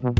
Hallo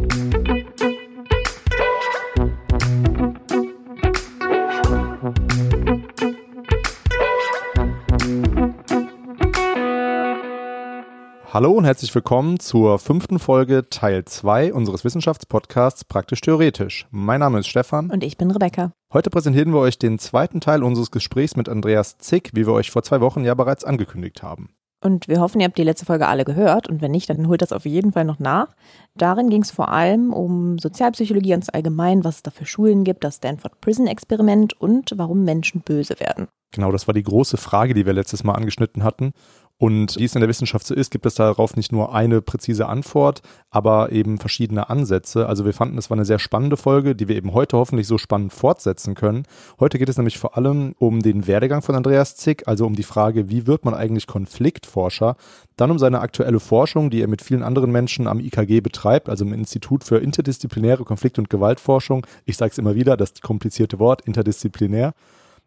und herzlich willkommen zur fünften Folge Teil 2 unseres Wissenschaftspodcasts Praktisch Theoretisch. Mein Name ist Stefan. Und ich bin Rebecca. Heute präsentieren wir euch den zweiten Teil unseres Gesprächs mit Andreas Zick, wie wir euch vor zwei Wochen ja bereits angekündigt haben. Und wir hoffen, ihr habt die letzte Folge alle gehört. Und wenn nicht, dann holt das auf jeden Fall noch nach. Darin ging es vor allem um Sozialpsychologie ganz allgemein, was es da für Schulen gibt, das Stanford Prison Experiment und warum Menschen böse werden. Genau, das war die große Frage, die wir letztes Mal angeschnitten hatten. Und wie es in der Wissenschaft so ist, gibt es darauf nicht nur eine präzise Antwort, aber eben verschiedene Ansätze. Also wir fanden, es war eine sehr spannende Folge, die wir eben heute hoffentlich so spannend fortsetzen können. Heute geht es nämlich vor allem um den Werdegang von Andreas Zick, also um die Frage, wie wird man eigentlich Konfliktforscher? Dann um seine aktuelle Forschung, die er mit vielen anderen Menschen am IKG betreibt, also im Institut für interdisziplinäre Konflikt- und Gewaltforschung. Ich sage es immer wieder, das komplizierte Wort, interdisziplinär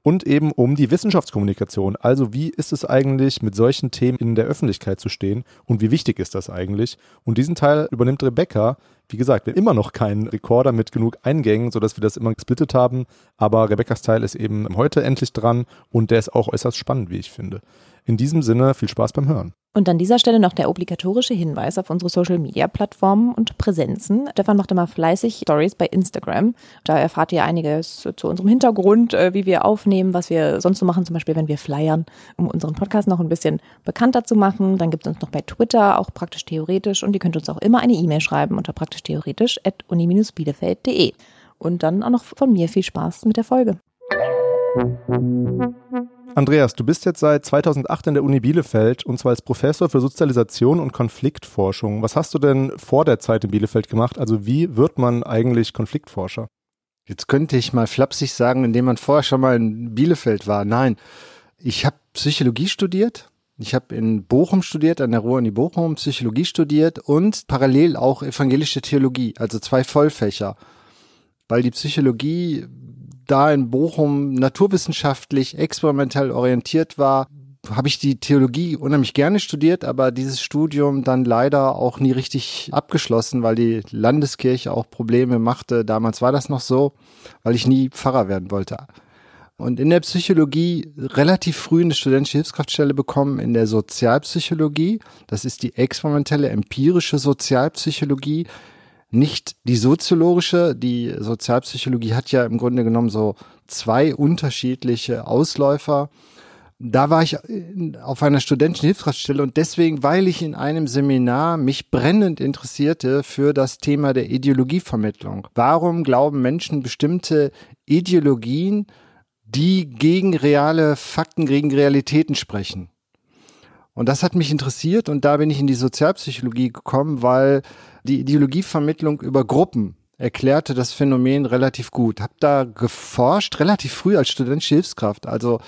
und eben um die Wissenschaftskommunikation. Also wie ist es eigentlich, mit solchen Themen in der Öffentlichkeit zu stehen und wie wichtig ist das eigentlich? Und diesen Teil übernimmt Rebecca. Wie gesagt, wir haben immer noch keinen Rekorder mit genug Eingängen, sodass wir das immer gesplittet haben. Aber Rebeccas Teil ist eben heute endlich dran und der ist auch äußerst spannend, wie ich finde. In diesem Sinne viel Spaß beim Hören. Und an dieser Stelle noch der obligatorische Hinweis auf unsere Social Media Plattformen und Präsenzen. Stefan macht immer fleißig Stories bei Instagram. Da erfahrt ihr einiges zu unserem Hintergrund, äh, wie wir aufnehmen, was wir sonst so machen, zum Beispiel wenn wir flyern, um unseren Podcast noch ein bisschen bekannter zu machen. Dann gibt es uns noch bei Twitter, auch praktisch theoretisch. Und ihr könnt uns auch immer eine E-Mail schreiben unter praktisch theoretisch at uni-bielefeld.de. Und dann auch noch von mir viel Spaß mit der Folge. Andreas, du bist jetzt seit 2008 in der Uni Bielefeld und zwar als Professor für Sozialisation und Konfliktforschung. Was hast du denn vor der Zeit in Bielefeld gemacht? Also wie wird man eigentlich Konfliktforscher? Jetzt könnte ich mal flapsig sagen, indem man vorher schon mal in Bielefeld war. Nein, ich habe Psychologie studiert. Ich habe in Bochum studiert, an der Ruhr-Uni Bochum Psychologie studiert und parallel auch evangelische Theologie, also zwei Vollfächer. Weil die Psychologie da in Bochum naturwissenschaftlich, experimentell orientiert war, habe ich die Theologie unheimlich gerne studiert, aber dieses Studium dann leider auch nie richtig abgeschlossen, weil die Landeskirche auch Probleme machte. Damals war das noch so, weil ich nie Pfarrer werden wollte. Und in der Psychologie relativ früh eine studentische Hilfskraftstelle bekommen in der Sozialpsychologie. Das ist die experimentelle empirische Sozialpsychologie, nicht die soziologische. Die Sozialpsychologie hat ja im Grunde genommen so zwei unterschiedliche Ausläufer. Da war ich auf einer studentischen Hilfskraftstelle und deswegen, weil ich in einem Seminar mich brennend interessierte für das Thema der Ideologievermittlung. Warum glauben Menschen bestimmte Ideologien, die gegen reale Fakten, gegen Realitäten sprechen? Und das hat mich interessiert und da bin ich in die Sozialpsychologie gekommen, weil die Ideologievermittlung über Gruppen erklärte das Phänomen relativ gut. Hab da geforscht, relativ früh als studentische Hilfskraft. Also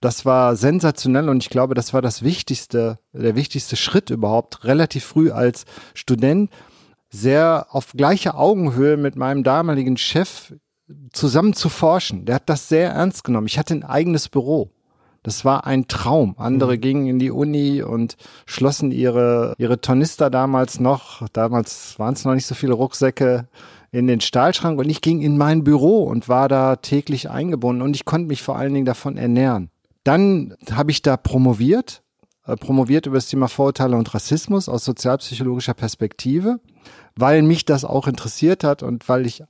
das war sensationell und ich glaube, das war das wichtigste, der wichtigste Schritt überhaupt, relativ früh als Student sehr auf gleicher Augenhöhe mit meinem damaligen Chef zusammen zu forschen. Der hat das sehr ernst genommen. Ich hatte ein eigenes Büro. Das war ein Traum. Andere mhm. gingen in die Uni und schlossen ihre, ihre Tornister damals noch, damals waren es noch nicht so viele Rucksäcke, in den Stahlschrank und ich ging in mein Büro und war da täglich eingebunden und ich konnte mich vor allen Dingen davon ernähren. Dann habe ich da promoviert, äh, promoviert über das Thema Vorurteile und Rassismus aus sozialpsychologischer Perspektive, weil mich das auch interessiert hat und weil ich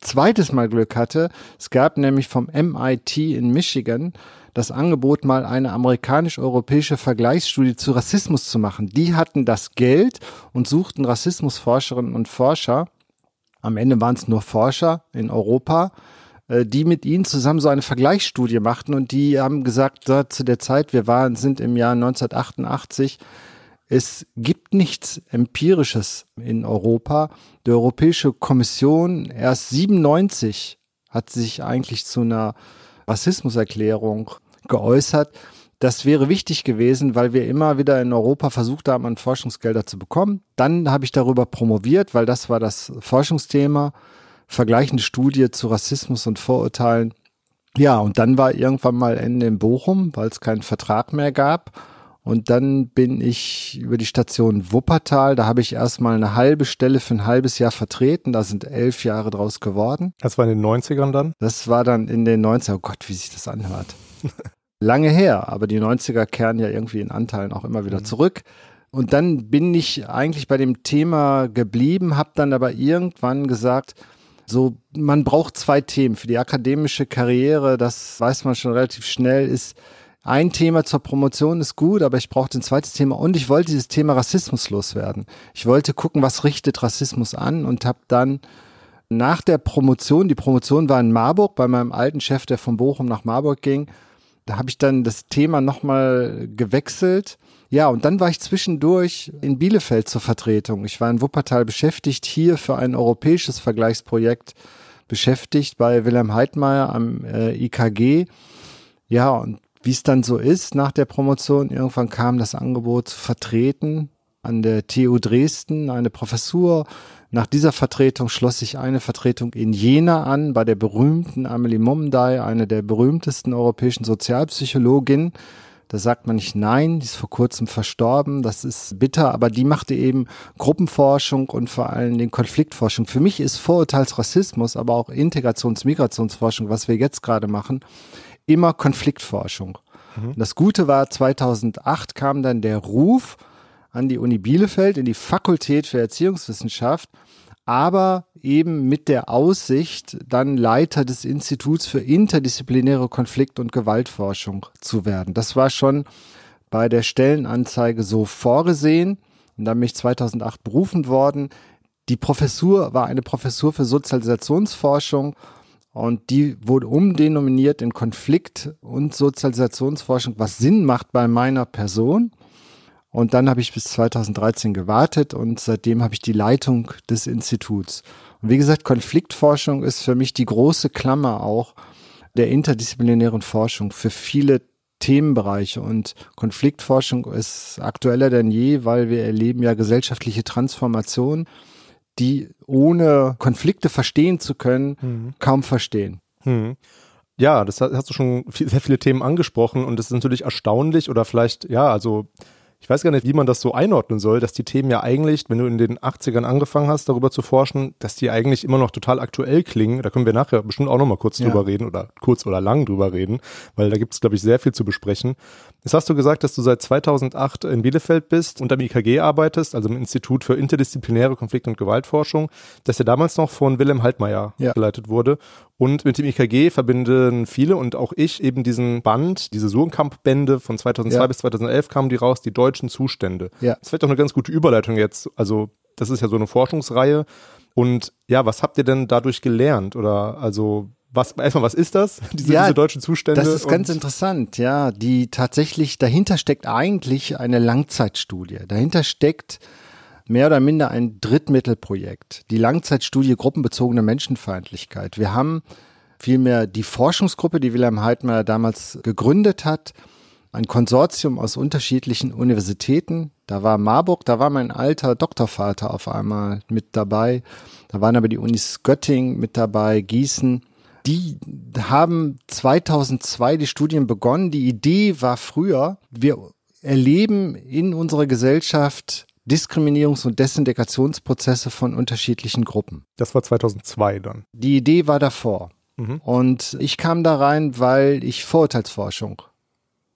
zweites Mal Glück hatte. Es gab nämlich vom MIT in Michigan das Angebot, mal eine amerikanisch-europäische Vergleichsstudie zu Rassismus zu machen. Die hatten das Geld und suchten Rassismusforscherinnen und Forscher. Am Ende waren es nur Forscher in Europa, äh, die mit ihnen zusammen so eine Vergleichsstudie machten und die haben gesagt, zu der Zeit, wir waren, sind im Jahr 1988, es gibt nichts Empirisches in Europa. Die Europäische Kommission erst 97 hat sich eigentlich zu einer Rassismuserklärung geäußert. Das wäre wichtig gewesen, weil wir immer wieder in Europa versucht haben, an Forschungsgelder zu bekommen. Dann habe ich darüber promoviert, weil das war das Forschungsthema. Vergleichende Studie zu Rassismus und Vorurteilen. Ja, und dann war irgendwann mal Ende in Bochum, weil es keinen Vertrag mehr gab. Und dann bin ich über die Station Wuppertal. Da habe ich erstmal eine halbe Stelle für ein halbes Jahr vertreten. Da sind elf Jahre draus geworden. Das war in den 90ern dann? Das war dann in den 90ern. Oh Gott, wie sich das anhört. Lange her, aber die 90er kehren ja irgendwie in Anteilen auch immer wieder mhm. zurück. Und dann bin ich eigentlich bei dem Thema geblieben, habe dann aber irgendwann gesagt, so, man braucht zwei Themen für die akademische Karriere, das weiß man schon relativ schnell, ist ein Thema zur Promotion ist gut, aber ich brauchte ein zweites Thema und ich wollte dieses Thema Rassismus loswerden. Ich wollte gucken, was richtet Rassismus an und habe dann nach der Promotion, die Promotion war in Marburg bei meinem alten Chef, der von Bochum nach Marburg ging, da habe ich dann das Thema nochmal gewechselt ja, und dann war ich zwischendurch in Bielefeld zur Vertretung. Ich war in Wuppertal beschäftigt, hier für ein europäisches Vergleichsprojekt beschäftigt bei Wilhelm Heidmeier am äh, IKG. Ja, und wie es dann so ist nach der Promotion, irgendwann kam das Angebot zu vertreten an der TU Dresden, eine Professur. Nach dieser Vertretung schloss sich eine Vertretung in Jena an, bei der berühmten Amelie Mumdai, eine der berühmtesten europäischen Sozialpsychologinnen. Da sagt man nicht nein, die ist vor kurzem verstorben, das ist bitter, aber die machte eben Gruppenforschung und vor allem den Konfliktforschung. Für mich ist Vorurteilsrassismus, aber auch Integrations-, Migrationsforschung, was wir jetzt gerade machen, immer Konfliktforschung. Mhm. Das Gute war, 2008 kam dann der Ruf an die Uni Bielefeld in die Fakultät für Erziehungswissenschaft, aber eben mit der Aussicht, dann Leiter des Instituts für interdisziplinäre Konflikt- und Gewaltforschung zu werden. Das war schon bei der Stellenanzeige so vorgesehen. Und dann bin ich 2008 berufen worden. Die Professur war eine Professur für Sozialisationsforschung und die wurde umdenominiert in Konflikt- und Sozialisationsforschung, was Sinn macht bei meiner Person. Und dann habe ich bis 2013 gewartet und seitdem habe ich die Leitung des Instituts. Und wie gesagt, Konfliktforschung ist für mich die große Klammer auch der interdisziplinären Forschung für viele Themenbereiche. Und Konfliktforschung ist aktueller denn je, weil wir erleben ja gesellschaftliche Transformation, die ohne Konflikte verstehen zu können, mhm. kaum verstehen. Mhm. Ja, das hast du schon viel, sehr viele Themen angesprochen und das ist natürlich erstaunlich oder vielleicht, ja, also ich weiß gar nicht, wie man das so einordnen soll, dass die Themen ja eigentlich, wenn du in den 80ern angefangen hast, darüber zu forschen, dass die eigentlich immer noch total aktuell klingen. Da können wir nachher bestimmt auch noch mal kurz ja. drüber reden oder kurz oder lang drüber reden, weil da gibt es, glaube ich, sehr viel zu besprechen. Jetzt hast du gesagt, dass du seit 2008 in Bielefeld bist und am IKG arbeitest, also im Institut für interdisziplinäre Konflikt- und Gewaltforschung, das ja damals noch von Wilhelm Haltmeier ja. geleitet wurde. Und mit dem IKG verbinden viele und auch ich eben diesen Band, diese Surenkamp-Bände von 2002 ja. bis 2011 kamen die raus, die deutschen Zustände. Ja. Das wird doch eine ganz gute Überleitung jetzt. Also das ist ja so eine Forschungsreihe. Und ja, was habt ihr denn dadurch gelernt? Oder also was, erstmal, was ist das? Diese, ja, diese deutschen Zustände? Das ist ganz interessant, ja. Die tatsächlich, dahinter steckt eigentlich eine Langzeitstudie. Dahinter steckt mehr oder minder ein Drittmittelprojekt, die Langzeitstudie gruppenbezogene Menschenfeindlichkeit. Wir haben vielmehr die Forschungsgruppe, die Wilhelm Heidmeier damals gegründet hat, ein Konsortium aus unterschiedlichen Universitäten. Da war Marburg, da war mein alter Doktorvater auf einmal mit dabei. Da waren aber die Unis Göttingen mit dabei, Gießen. Die haben 2002 die Studien begonnen. Die Idee war früher, wir erleben in unserer Gesellschaft Diskriminierungs- und Desintegrationsprozesse von unterschiedlichen Gruppen. Das war 2002 dann. Die Idee war davor. Mhm. Und ich kam da rein, weil ich Vorurteilsforschung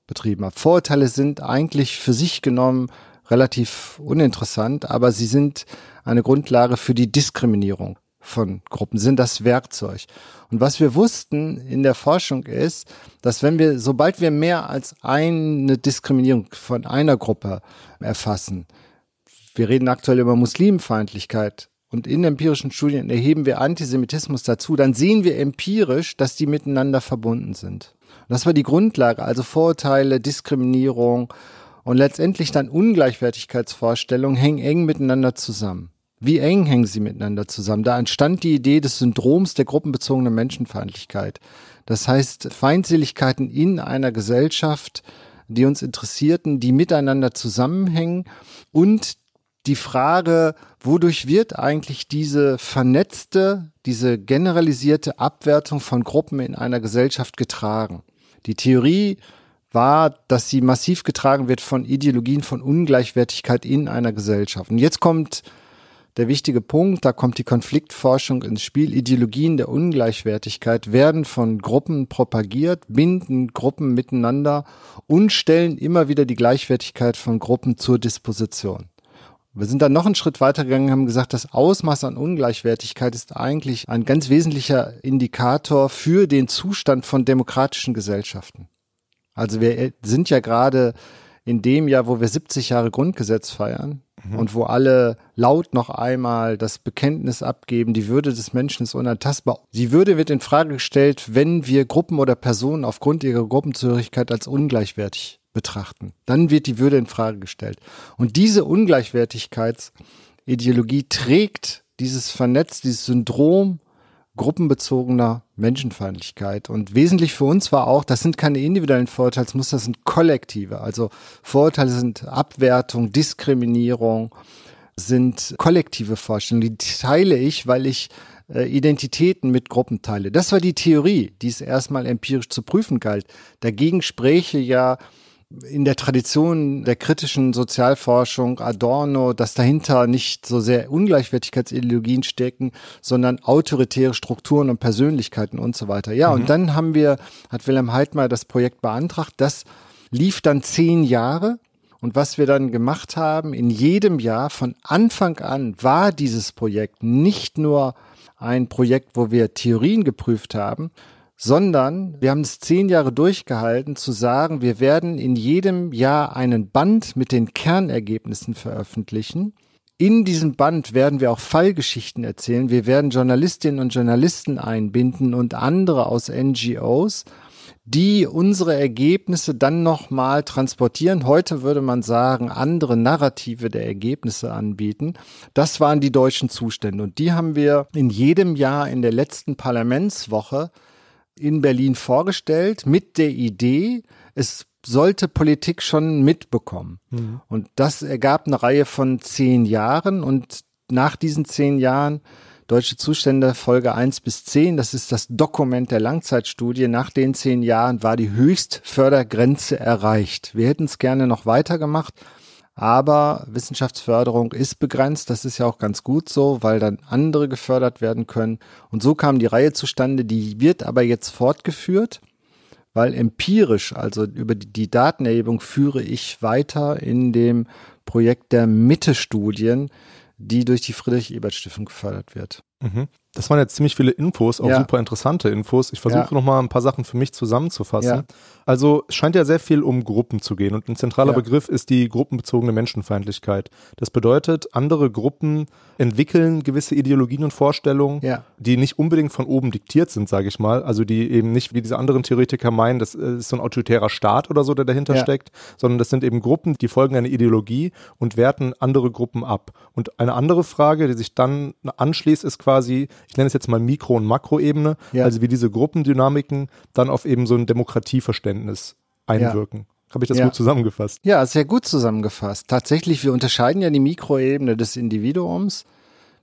betrieben habe. Vorurteile sind eigentlich für sich genommen relativ uninteressant, aber sie sind eine Grundlage für die Diskriminierung von Gruppen, sind das Werkzeug. Und was wir wussten in der Forschung ist, dass wenn wir, sobald wir mehr als eine Diskriminierung von einer Gruppe erfassen, wir reden aktuell über Muslimfeindlichkeit und in empirischen Studien erheben wir Antisemitismus dazu, dann sehen wir empirisch, dass die miteinander verbunden sind. Und das war die Grundlage, also Vorurteile, Diskriminierung und letztendlich dann Ungleichwertigkeitsvorstellungen hängen eng miteinander zusammen. Wie eng hängen sie miteinander zusammen? Da entstand die Idee des Syndroms der gruppenbezogenen Menschenfeindlichkeit. Das heißt, Feindseligkeiten in einer Gesellschaft, die uns interessierten, die miteinander zusammenhängen und die Frage, wodurch wird eigentlich diese vernetzte, diese generalisierte Abwertung von Gruppen in einer Gesellschaft getragen? Die Theorie war, dass sie massiv getragen wird von Ideologien von Ungleichwertigkeit in einer Gesellschaft. Und jetzt kommt der wichtige Punkt, da kommt die Konfliktforschung ins Spiel. Ideologien der Ungleichwertigkeit werden von Gruppen propagiert, binden Gruppen miteinander und stellen immer wieder die Gleichwertigkeit von Gruppen zur Disposition. Wir sind dann noch einen Schritt weitergegangen und haben gesagt, das Ausmaß an Ungleichwertigkeit ist eigentlich ein ganz wesentlicher Indikator für den Zustand von demokratischen Gesellschaften. Also wir sind ja gerade in dem Jahr, wo wir 70 Jahre Grundgesetz feiern mhm. und wo alle laut noch einmal das Bekenntnis abgeben, die Würde des Menschen ist unantastbar. Die Würde wird in Frage gestellt, wenn wir Gruppen oder Personen aufgrund ihrer Gruppenzugehörigkeit als ungleichwertig betrachten. Dann wird die Würde in Frage gestellt. Und diese Ungleichwertigkeitsideologie trägt dieses Vernetz, dieses Syndrom gruppenbezogener Menschenfeindlichkeit. Und wesentlich für uns war auch, das sind keine individuellen Vorurteile, das sind kollektive. Also Vorurteile sind Abwertung, Diskriminierung, sind kollektive Vorstellungen. Die teile ich, weil ich äh, Identitäten mit Gruppen teile. Das war die Theorie, die es erstmal empirisch zu prüfen galt. Dagegen spräche ja in der Tradition der kritischen Sozialforschung Adorno, dass dahinter nicht so sehr Ungleichwertigkeitsideologien stecken, sondern autoritäre Strukturen und Persönlichkeiten und so weiter. Ja, mhm. und dann haben wir, hat Wilhelm Heidmeier das Projekt beantragt. Das lief dann zehn Jahre. Und was wir dann gemacht haben, in jedem Jahr von Anfang an war dieses Projekt nicht nur ein Projekt, wo wir Theorien geprüft haben, sondern wir haben es zehn Jahre durchgehalten zu sagen, wir werden in jedem Jahr einen Band mit den Kernergebnissen veröffentlichen. In diesem Band werden wir auch Fallgeschichten erzählen. Wir werden Journalistinnen und Journalisten einbinden und andere aus NGOs, die unsere Ergebnisse dann nochmal transportieren. Heute würde man sagen, andere Narrative der Ergebnisse anbieten. Das waren die deutschen Zustände. Und die haben wir in jedem Jahr in der letzten Parlamentswoche in Berlin vorgestellt mit der Idee, es sollte Politik schon mitbekommen. Mhm. Und das ergab eine Reihe von zehn Jahren und nach diesen zehn Jahren Deutsche Zustände Folge 1 bis 10, das ist das Dokument der Langzeitstudie. Nach den zehn Jahren war die Höchstfördergrenze erreicht. Wir hätten es gerne noch weitergemacht, aber Wissenschaftsförderung ist begrenzt. Das ist ja auch ganz gut so, weil dann andere gefördert werden können. Und so kam die Reihe zustande. Die wird aber jetzt fortgeführt, weil empirisch, also über die Datenerhebung führe ich weiter in dem Projekt der Mitte-Studien, die durch die Friedrich-Ebert-Stiftung gefördert wird. Mhm. Das waren jetzt ziemlich viele Infos, auch ja. super interessante Infos. Ich versuche ja. nochmal ein paar Sachen für mich zusammenzufassen. Ja. Also es scheint ja sehr viel um Gruppen zu gehen und ein zentraler ja. Begriff ist die gruppenbezogene Menschenfeindlichkeit. Das bedeutet, andere Gruppen entwickeln gewisse Ideologien und Vorstellungen, ja. die nicht unbedingt von oben diktiert sind, sage ich mal. Also die eben nicht, wie diese anderen Theoretiker meinen, das ist so ein autoritärer Staat oder so, der dahinter steckt, sondern das sind eben Gruppen, die folgen einer Ideologie und werten andere Gruppen ab. Und eine andere Frage, die sich dann anschließt, ist quasi, ich nenne es jetzt mal Mikro- und Makroebene, ja. also wie diese Gruppendynamiken dann auf eben so ein Demokratieverständnis einwirken. Ja. Habe ich das ja. gut zusammengefasst? Ja, sehr gut zusammengefasst. Tatsächlich, wir unterscheiden ja die Mikroebene des Individuums.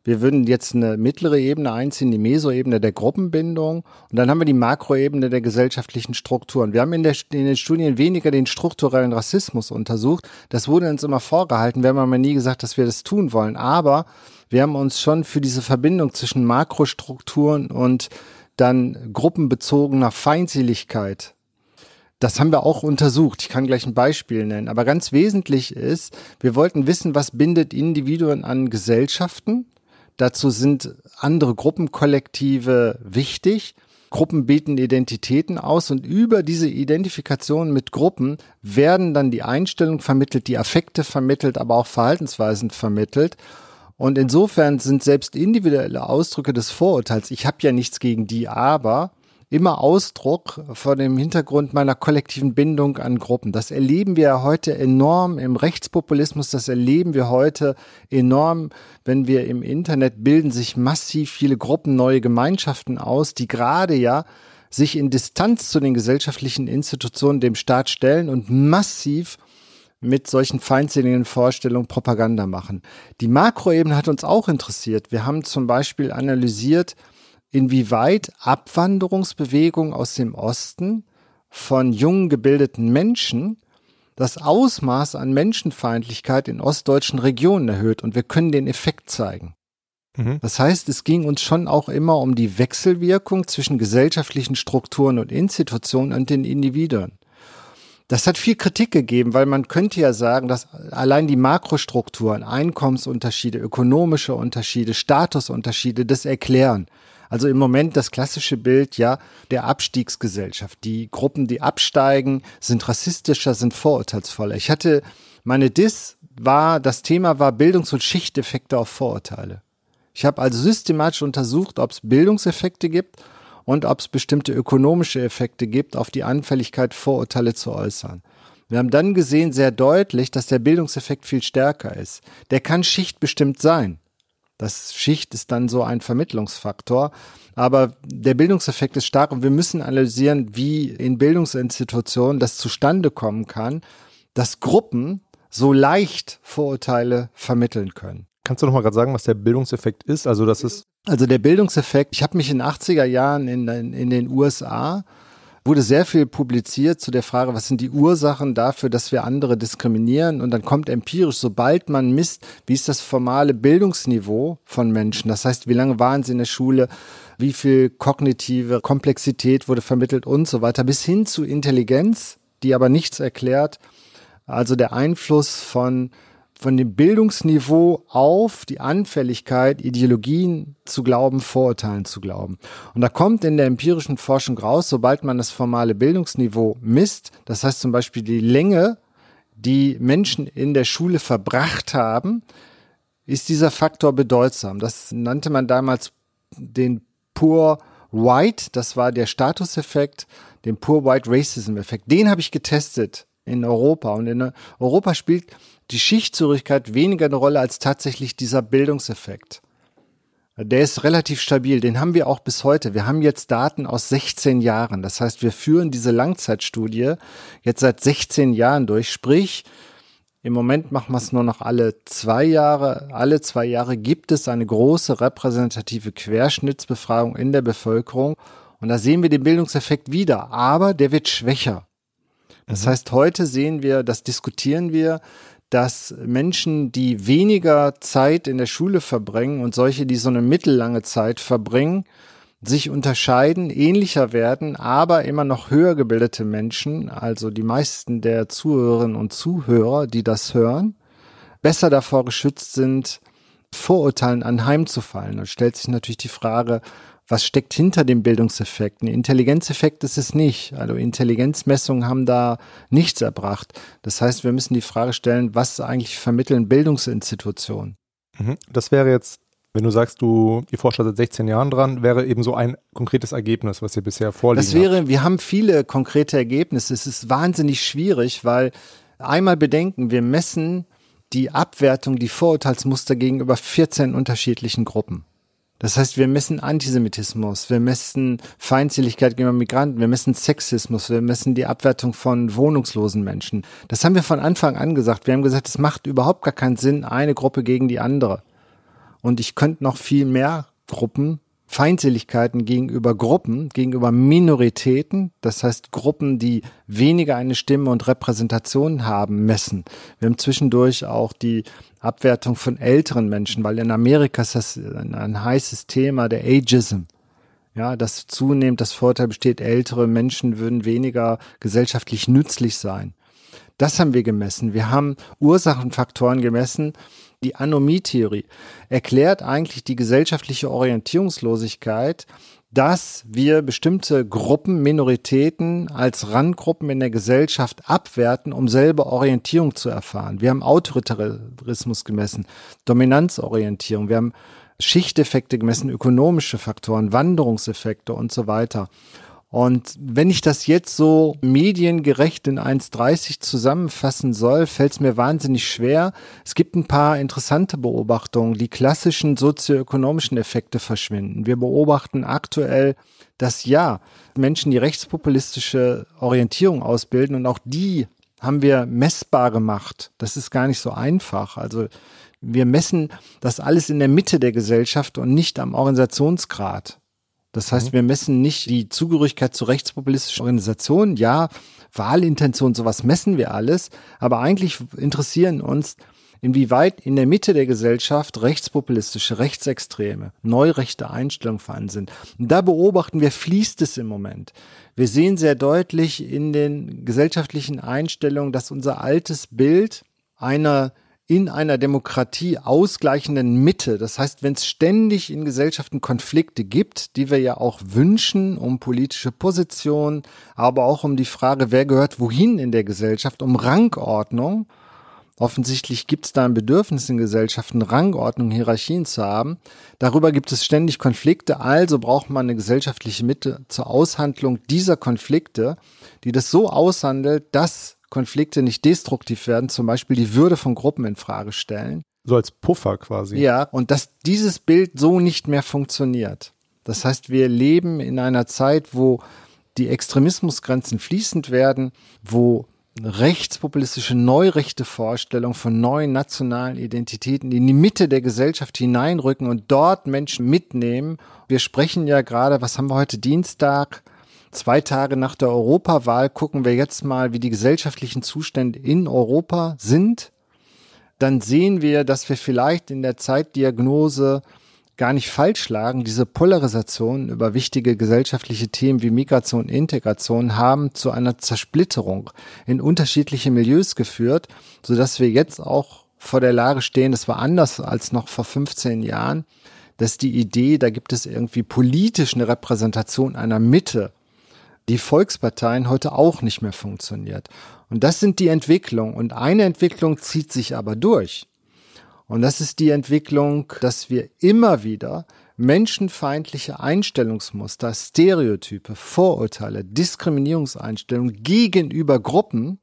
Wir würden jetzt eine mittlere Ebene einziehen, die Mesoebene der Gruppenbindung. Und dann haben wir die Makroebene der gesellschaftlichen Strukturen. Wir haben in, der, in den Studien weniger den strukturellen Rassismus untersucht. Das wurde uns immer vorgehalten. Wir haben aber nie gesagt, dass wir das tun wollen. Aber wir haben uns schon für diese Verbindung zwischen Makrostrukturen und dann gruppenbezogener Feindseligkeit das haben wir auch untersucht. Ich kann gleich ein Beispiel nennen. Aber ganz wesentlich ist, wir wollten wissen, was bindet Individuen an Gesellschaften. Dazu sind andere Gruppenkollektive wichtig. Gruppen bieten Identitäten aus und über diese Identifikation mit Gruppen werden dann die Einstellungen vermittelt, die Affekte vermittelt, aber auch Verhaltensweisen vermittelt. Und insofern sind selbst individuelle Ausdrücke des Vorurteils, ich habe ja nichts gegen die, aber immer Ausdruck vor dem Hintergrund meiner kollektiven Bindung an Gruppen. Das erleben wir heute enorm im Rechtspopulismus, das erleben wir heute enorm, wenn wir im Internet bilden sich massiv viele Gruppen, neue Gemeinschaften aus, die gerade ja sich in Distanz zu den gesellschaftlichen Institutionen dem Staat stellen und massiv mit solchen feindseligen Vorstellungen Propaganda machen. Die Makroebene hat uns auch interessiert. Wir haben zum Beispiel analysiert, inwieweit Abwanderungsbewegungen aus dem Osten von jungen gebildeten Menschen das Ausmaß an Menschenfeindlichkeit in ostdeutschen Regionen erhöht und wir können den Effekt zeigen. Mhm. Das heißt, es ging uns schon auch immer um die Wechselwirkung zwischen gesellschaftlichen Strukturen und Institutionen und den Individuen. Das hat viel Kritik gegeben, weil man könnte ja sagen, dass allein die Makrostrukturen, Einkommensunterschiede, ökonomische Unterschiede, Statusunterschiede das erklären. Also im Moment das klassische Bild, ja, der Abstiegsgesellschaft. Die Gruppen, die absteigen, sind rassistischer, sind vorurteilsvoller. Ich hatte, meine Dis war, das Thema war Bildungs- und Schichteffekte auf Vorurteile. Ich habe also systematisch untersucht, ob es Bildungseffekte gibt und ob es bestimmte ökonomische Effekte gibt, auf die Anfälligkeit Vorurteile zu äußern. Wir haben dann gesehen sehr deutlich, dass der Bildungseffekt viel stärker ist. Der kann schichtbestimmt sein. Das Schicht ist dann so ein Vermittlungsfaktor. Aber der Bildungseffekt ist stark und wir müssen analysieren, wie in Bildungsinstitutionen das zustande kommen kann, dass Gruppen so leicht Vorurteile vermitteln können. Kannst du noch mal gerade sagen, was der Bildungseffekt ist? Also das ist also der Bildungseffekt, ich habe mich in den 80er Jahren in, in den USA wurde sehr viel publiziert zu der Frage, was sind die Ursachen dafür, dass wir andere diskriminieren? Und dann kommt empirisch, sobald man misst, wie ist das formale Bildungsniveau von Menschen? Das heißt, wie lange waren sie in der Schule? Wie viel kognitive Komplexität wurde vermittelt und so weiter, bis hin zu Intelligenz, die aber nichts erklärt. Also der Einfluss von von dem Bildungsniveau auf die Anfälligkeit, Ideologien zu glauben, Vorurteilen zu glauben. Und da kommt in der empirischen Forschung raus, sobald man das formale Bildungsniveau misst, das heißt zum Beispiel die Länge, die Menschen in der Schule verbracht haben, ist dieser Faktor bedeutsam. Das nannte man damals den Poor White, das war der Statuseffekt, den Poor White Racism Effekt. Den habe ich getestet in Europa. Und in Europa spielt die Schichtzugehörigkeit weniger eine Rolle als tatsächlich dieser Bildungseffekt. Der ist relativ stabil, den haben wir auch bis heute. Wir haben jetzt Daten aus 16 Jahren. Das heißt, wir führen diese Langzeitstudie jetzt seit 16 Jahren durch. Sprich, im Moment machen wir es nur noch alle zwei Jahre. Alle zwei Jahre gibt es eine große repräsentative Querschnittsbefragung in der Bevölkerung. Und da sehen wir den Bildungseffekt wieder. Aber der wird schwächer. Das mhm. heißt, heute sehen wir, das diskutieren wir, dass Menschen, die weniger Zeit in der Schule verbringen und solche, die so eine mittellange Zeit verbringen, sich unterscheiden, ähnlicher werden, aber immer noch höher gebildete Menschen, also die meisten der Zuhörerinnen und Zuhörer, die das hören, besser davor geschützt sind, Vorurteilen anheimzufallen. Da stellt sich natürlich die Frage, was steckt hinter dem Bildungseffekt? Ein Intelligenzeffekt ist es nicht. Also Intelligenzmessungen haben da nichts erbracht. Das heißt, wir müssen die Frage stellen, was eigentlich vermitteln Bildungsinstitutionen? Mhm. Das wäre jetzt, wenn du sagst, du, ihr forscht seit 16 Jahren dran, wäre eben so ein konkretes Ergebnis, was ihr bisher vorliegen Das wäre, habt. wir haben viele konkrete Ergebnisse. Es ist wahnsinnig schwierig, weil einmal bedenken, wir messen die Abwertung, die Vorurteilsmuster gegenüber 14 unterschiedlichen Gruppen. Das heißt, wir messen Antisemitismus, wir messen Feindseligkeit gegenüber Migranten, wir messen Sexismus, wir messen die Abwertung von wohnungslosen Menschen. Das haben wir von Anfang an gesagt. Wir haben gesagt, es macht überhaupt gar keinen Sinn, eine Gruppe gegen die andere. Und ich könnte noch viel mehr Gruppen Feindseligkeiten gegenüber Gruppen, gegenüber Minoritäten, das heißt Gruppen, die weniger eine Stimme und Repräsentation haben, messen. Wir haben zwischendurch auch die Abwertung von älteren Menschen, weil in Amerika ist das ein, ein heißes Thema, der Ageism. Ja, dass zunehmend das Vorteil besteht, ältere Menschen würden weniger gesellschaftlich nützlich sein. Das haben wir gemessen. Wir haben Ursachenfaktoren gemessen, die Anomie-Theorie erklärt eigentlich die gesellschaftliche Orientierungslosigkeit, dass wir bestimmte Gruppen, Minoritäten als Randgruppen in der Gesellschaft abwerten, um selber Orientierung zu erfahren. Wir haben Autoritarismus gemessen, Dominanzorientierung, wir haben Schichteffekte gemessen, ökonomische Faktoren, Wanderungseffekte und so weiter. Und wenn ich das jetzt so mediengerecht in 1.30 zusammenfassen soll, fällt es mir wahnsinnig schwer. Es gibt ein paar interessante Beobachtungen. Die klassischen sozioökonomischen Effekte verschwinden. Wir beobachten aktuell, dass ja, Menschen, die rechtspopulistische Orientierung ausbilden und auch die haben wir messbar gemacht. Das ist gar nicht so einfach. Also wir messen das alles in der Mitte der Gesellschaft und nicht am Organisationsgrad. Das heißt, mhm. wir messen nicht die Zugehörigkeit zu rechtspopulistischen Organisationen. Ja, Wahlintention, sowas messen wir alles. Aber eigentlich interessieren uns, inwieweit in der Mitte der Gesellschaft rechtspopulistische, rechtsextreme, neurechte Einstellungen vorhanden sind. Und da beobachten wir, fließt es im Moment. Wir sehen sehr deutlich in den gesellschaftlichen Einstellungen, dass unser altes Bild einer in einer Demokratie ausgleichenden Mitte. Das heißt, wenn es ständig in Gesellschaften Konflikte gibt, die wir ja auch wünschen, um politische Positionen, aber auch um die Frage, wer gehört wohin in der Gesellschaft, um Rangordnung. Offensichtlich gibt es da ein Bedürfnis in Gesellschaften, Rangordnung, Hierarchien zu haben. Darüber gibt es ständig Konflikte, also braucht man eine gesellschaftliche Mitte zur Aushandlung dieser Konflikte, die das so aushandelt, dass Konflikte nicht destruktiv werden, zum Beispiel die Würde von Gruppen in Frage stellen. So als Puffer quasi. Ja, und dass dieses Bild so nicht mehr funktioniert. Das heißt, wir leben in einer Zeit, wo die Extremismusgrenzen fließend werden, wo rechtspopulistische neurechte Vorstellungen von neuen nationalen Identitäten in die Mitte der Gesellschaft hineinrücken und dort Menschen mitnehmen. Wir sprechen ja gerade, was haben wir heute Dienstag? Zwei Tage nach der Europawahl gucken wir jetzt mal, wie die gesellschaftlichen Zustände in Europa sind. Dann sehen wir, dass wir vielleicht in der Zeitdiagnose gar nicht falsch lagen. Diese Polarisation über wichtige gesellschaftliche Themen wie Migration und Integration haben zu einer Zersplitterung in unterschiedliche Milieus geführt, so dass wir jetzt auch vor der Lage stehen, das war anders als noch vor 15 Jahren, dass die Idee, da gibt es irgendwie politisch eine Repräsentation einer Mitte die Volksparteien heute auch nicht mehr funktioniert. Und das sind die Entwicklungen. Und eine Entwicklung zieht sich aber durch. Und das ist die Entwicklung, dass wir immer wieder menschenfeindliche Einstellungsmuster, Stereotype, Vorurteile, Diskriminierungseinstellungen gegenüber Gruppen,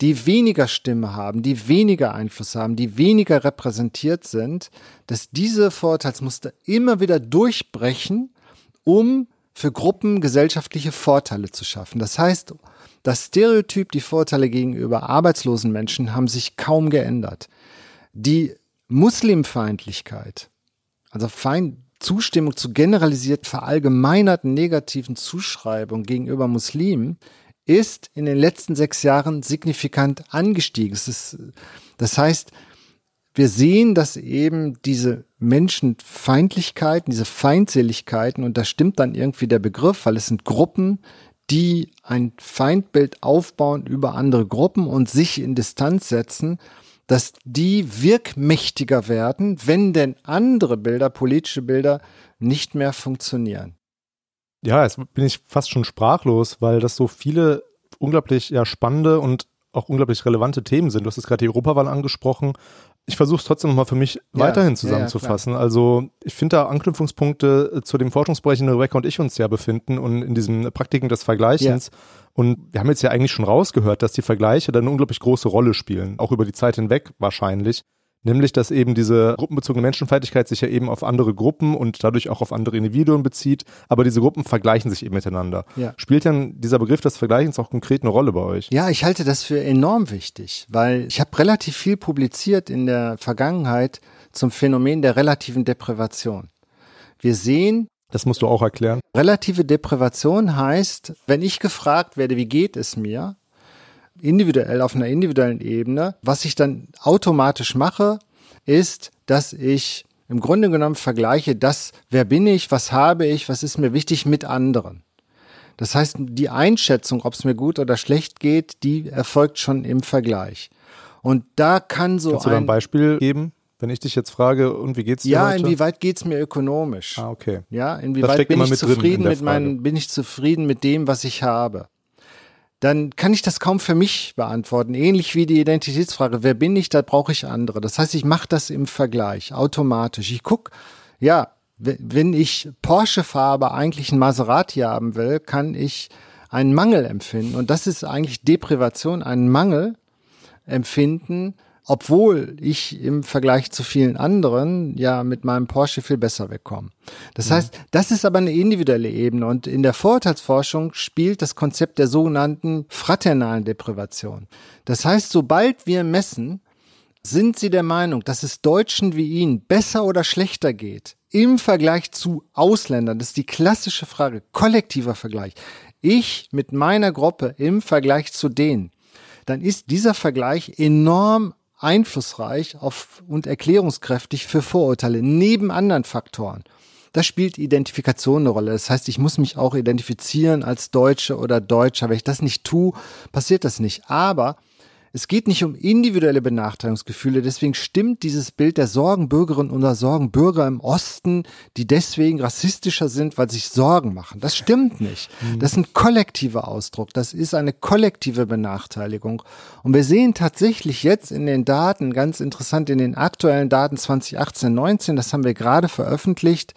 die weniger Stimme haben, die weniger Einfluss haben, die weniger repräsentiert sind, dass diese Vorurteilsmuster immer wieder durchbrechen, um für Gruppen gesellschaftliche Vorteile zu schaffen. Das heißt, das Stereotyp, die Vorteile gegenüber arbeitslosen Menschen haben sich kaum geändert. Die Muslimfeindlichkeit, also Feind, Zustimmung zu generalisiert verallgemeinerten negativen Zuschreibungen gegenüber Muslimen, ist in den letzten sechs Jahren signifikant angestiegen. Ist, das heißt, wir sehen, dass eben diese Menschenfeindlichkeiten, diese Feindseligkeiten, und da stimmt dann irgendwie der Begriff, weil es sind Gruppen, die ein Feindbild aufbauen über andere Gruppen und sich in Distanz setzen, dass die wirkmächtiger werden, wenn denn andere Bilder, politische Bilder, nicht mehr funktionieren. Ja, jetzt bin ich fast schon sprachlos, weil das so viele unglaublich ja, spannende und auch unglaublich relevante Themen sind. Du hast jetzt gerade die Europawahl angesprochen, ich versuche es trotzdem nochmal für mich ja, weiterhin zusammenzufassen. Ja, ja, also ich finde da Anknüpfungspunkte äh, zu dem Forschungsbereich, in dem Rebecca und ich uns ja befinden und in diesen Praktiken des Vergleichens. Und wir haben jetzt ja eigentlich schon rausgehört, dass die Vergleiche dann eine unglaublich große Rolle spielen, auch über die Zeit hinweg wahrscheinlich. Nämlich, dass eben diese gruppenbezogene Menschenfeindlichkeit sich ja eben auf andere Gruppen und dadurch auch auf andere Individuen bezieht, aber diese Gruppen vergleichen sich eben miteinander. Ja. Spielt denn dieser Begriff des Vergleichens auch konkret eine Rolle bei euch? Ja, ich halte das für enorm wichtig, weil ich habe relativ viel publiziert in der Vergangenheit zum Phänomen der relativen Deprivation. Wir sehen, das musst du auch erklären. Relative Deprivation heißt, wenn ich gefragt werde, wie geht es mir, individuell, auf einer individuellen Ebene. Was ich dann automatisch mache, ist, dass ich im Grunde genommen vergleiche das, wer bin ich, was habe ich, was ist mir wichtig mit anderen. Das heißt, die Einschätzung, ob es mir gut oder schlecht geht, die erfolgt schon im Vergleich. Und da kann so Kannst ein, du da ein Beispiel geben? Wenn ich dich jetzt frage, und wie geht's dir Ja, heute? inwieweit geht's mir ökonomisch? Ah, okay. Ja, inwieweit bin ich zufrieden mit meinen, bin ich zufrieden mit dem, was ich habe? Dann kann ich das kaum für mich beantworten. Ähnlich wie die Identitätsfrage, wer bin ich, da brauche ich andere. Das heißt, ich mache das im Vergleich, automatisch. Ich guck, ja, wenn ich Porsche fahre, aber eigentlich ein Maserati haben will, kann ich einen Mangel empfinden. Und das ist eigentlich Deprivation, einen Mangel empfinden, obwohl ich im Vergleich zu vielen anderen ja mit meinem Porsche viel besser wegkomme. Das mhm. heißt, das ist aber eine individuelle Ebene und in der Vorurteilsforschung spielt das Konzept der sogenannten fraternalen Deprivation. Das heißt, sobald wir messen, sind Sie der Meinung, dass es Deutschen wie Ihnen besser oder schlechter geht im Vergleich zu Ausländern. Das ist die klassische Frage, kollektiver Vergleich. Ich mit meiner Gruppe im Vergleich zu denen. Dann ist dieser Vergleich enorm einflussreich auf und erklärungskräftig für Vorurteile neben anderen Faktoren. Da spielt Identifikation eine Rolle. Das heißt, ich muss mich auch identifizieren als Deutsche oder Deutscher. Wenn ich das nicht tue, passiert das nicht. Aber es geht nicht um individuelle Benachteiligungsgefühle, deswegen stimmt dieses Bild der Sorgenbürgerinnen oder Sorgenbürger im Osten, die deswegen rassistischer sind, weil sie sich Sorgen machen. Das stimmt nicht. Mhm. Das ist ein kollektiver Ausdruck, das ist eine kollektive Benachteiligung. Und wir sehen tatsächlich jetzt in den Daten, ganz interessant in den aktuellen Daten 2018, 19, das haben wir gerade veröffentlicht,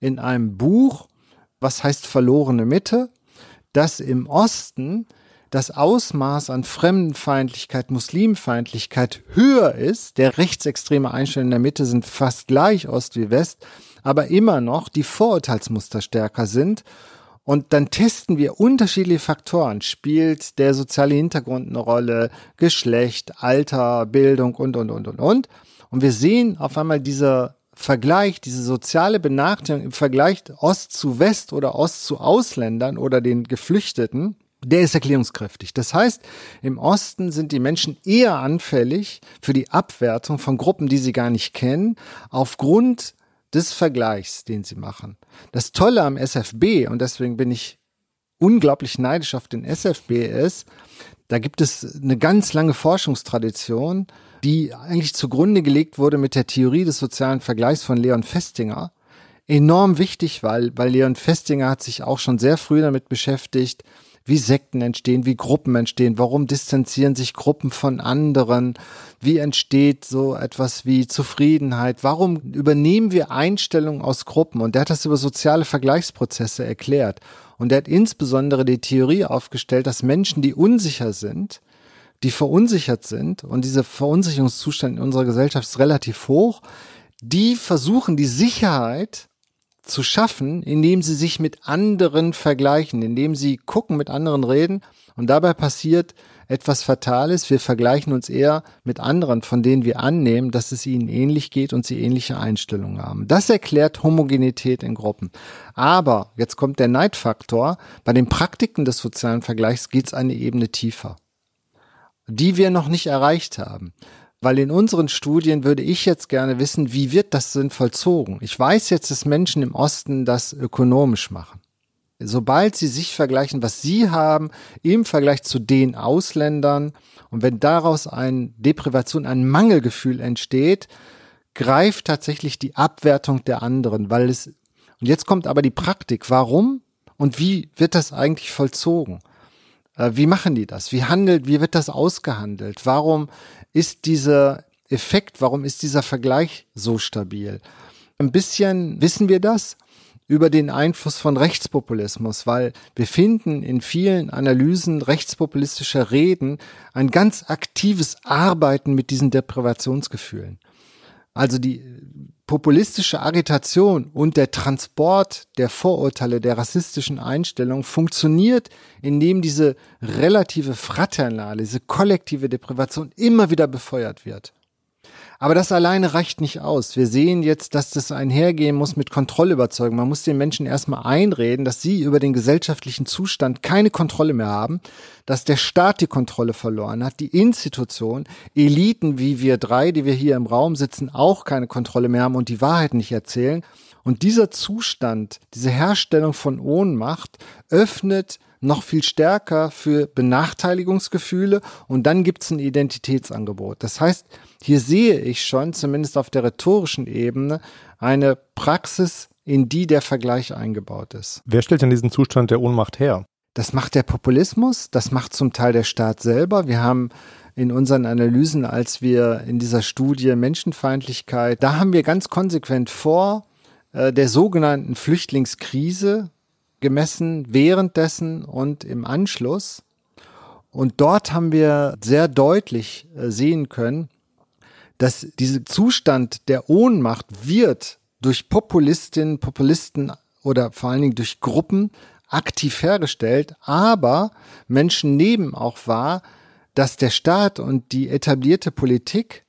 in einem Buch, was heißt verlorene Mitte, dass im Osten das Ausmaß an Fremdenfeindlichkeit, Muslimfeindlichkeit höher ist. Der rechtsextreme Einstellungen in der Mitte sind fast gleich Ost wie West, aber immer noch die Vorurteilsmuster stärker sind. Und dann testen wir unterschiedliche Faktoren. Spielt der soziale Hintergrund eine Rolle? Geschlecht, Alter, Bildung und, und, und, und, und. Und wir sehen auf einmal diese Vergleich, diese soziale Benachteiligung im Vergleich Ost zu West oder Ost zu Ausländern oder den Geflüchteten der ist erklärungskräftig. Das heißt, im Osten sind die Menschen eher anfällig für die Abwertung von Gruppen, die sie gar nicht kennen, aufgrund des Vergleichs, den sie machen. Das Tolle am SFB, und deswegen bin ich unglaublich neidisch auf den SFB, ist, da gibt es eine ganz lange Forschungstradition, die eigentlich zugrunde gelegt wurde mit der Theorie des sozialen Vergleichs von Leon Festinger. Enorm wichtig, weil, weil Leon Festinger hat sich auch schon sehr früh damit beschäftigt, wie Sekten entstehen, wie Gruppen entstehen, warum distanzieren sich Gruppen von anderen, wie entsteht so etwas wie Zufriedenheit, warum übernehmen wir Einstellungen aus Gruppen? Und der hat das über soziale Vergleichsprozesse erklärt. Und er hat insbesondere die Theorie aufgestellt, dass Menschen, die unsicher sind, die verunsichert sind und dieser Verunsicherungszustand in unserer Gesellschaft ist relativ hoch, die versuchen die Sicherheit zu schaffen, indem sie sich mit anderen vergleichen, indem sie gucken, mit anderen reden. Und dabei passiert etwas Fatales. Wir vergleichen uns eher mit anderen, von denen wir annehmen, dass es ihnen ähnlich geht und sie ähnliche Einstellungen haben. Das erklärt Homogenität in Gruppen. Aber, jetzt kommt der Neidfaktor, bei den Praktiken des sozialen Vergleichs geht es eine Ebene tiefer, die wir noch nicht erreicht haben. Weil in unseren Studien würde ich jetzt gerne wissen, wie wird das denn vollzogen? Ich weiß jetzt, dass Menschen im Osten das ökonomisch machen. Sobald sie sich vergleichen, was sie haben im Vergleich zu den Ausländern und wenn daraus eine Deprivation, ein Mangelgefühl entsteht, greift tatsächlich die Abwertung der anderen, weil es, und jetzt kommt aber die Praktik. Warum und wie wird das eigentlich vollzogen? Äh, wie machen die das? Wie handelt, wie wird das ausgehandelt? Warum ist dieser Effekt, warum ist dieser Vergleich so stabil? Ein bisschen wissen wir das über den Einfluss von Rechtspopulismus, weil wir finden in vielen Analysen rechtspopulistischer Reden ein ganz aktives Arbeiten mit diesen Deprivationsgefühlen. Also die populistische Agitation und der Transport der Vorurteile, der rassistischen Einstellung funktioniert, indem diese relative Fraternale, diese kollektive Deprivation immer wieder befeuert wird. Aber das alleine reicht nicht aus. Wir sehen jetzt, dass das einhergehen muss mit Kontrollüberzeugung. Man muss den Menschen erstmal einreden, dass sie über den gesellschaftlichen Zustand keine Kontrolle mehr haben, dass der Staat die Kontrolle verloren hat, die Institution, Eliten wie wir drei, die wir hier im Raum sitzen, auch keine Kontrolle mehr haben und die Wahrheit nicht erzählen. Und dieser Zustand, diese Herstellung von Ohnmacht öffnet noch viel stärker für Benachteiligungsgefühle und dann gibt es ein Identitätsangebot. Das heißt, hier sehe ich schon, zumindest auf der rhetorischen Ebene, eine Praxis, in die der Vergleich eingebaut ist. Wer stellt denn diesen Zustand der Ohnmacht her? Das macht der Populismus, das macht zum Teil der Staat selber. Wir haben in unseren Analysen, als wir in dieser Studie Menschenfeindlichkeit, da haben wir ganz konsequent vor äh, der sogenannten Flüchtlingskrise gemessen, währenddessen und im Anschluss. Und dort haben wir sehr deutlich äh, sehen können, dass dieser Zustand der Ohnmacht wird durch Populistinnen, Populisten oder vor allen Dingen durch Gruppen aktiv hergestellt, aber Menschen nehmen auch wahr, dass der Staat und die etablierte Politik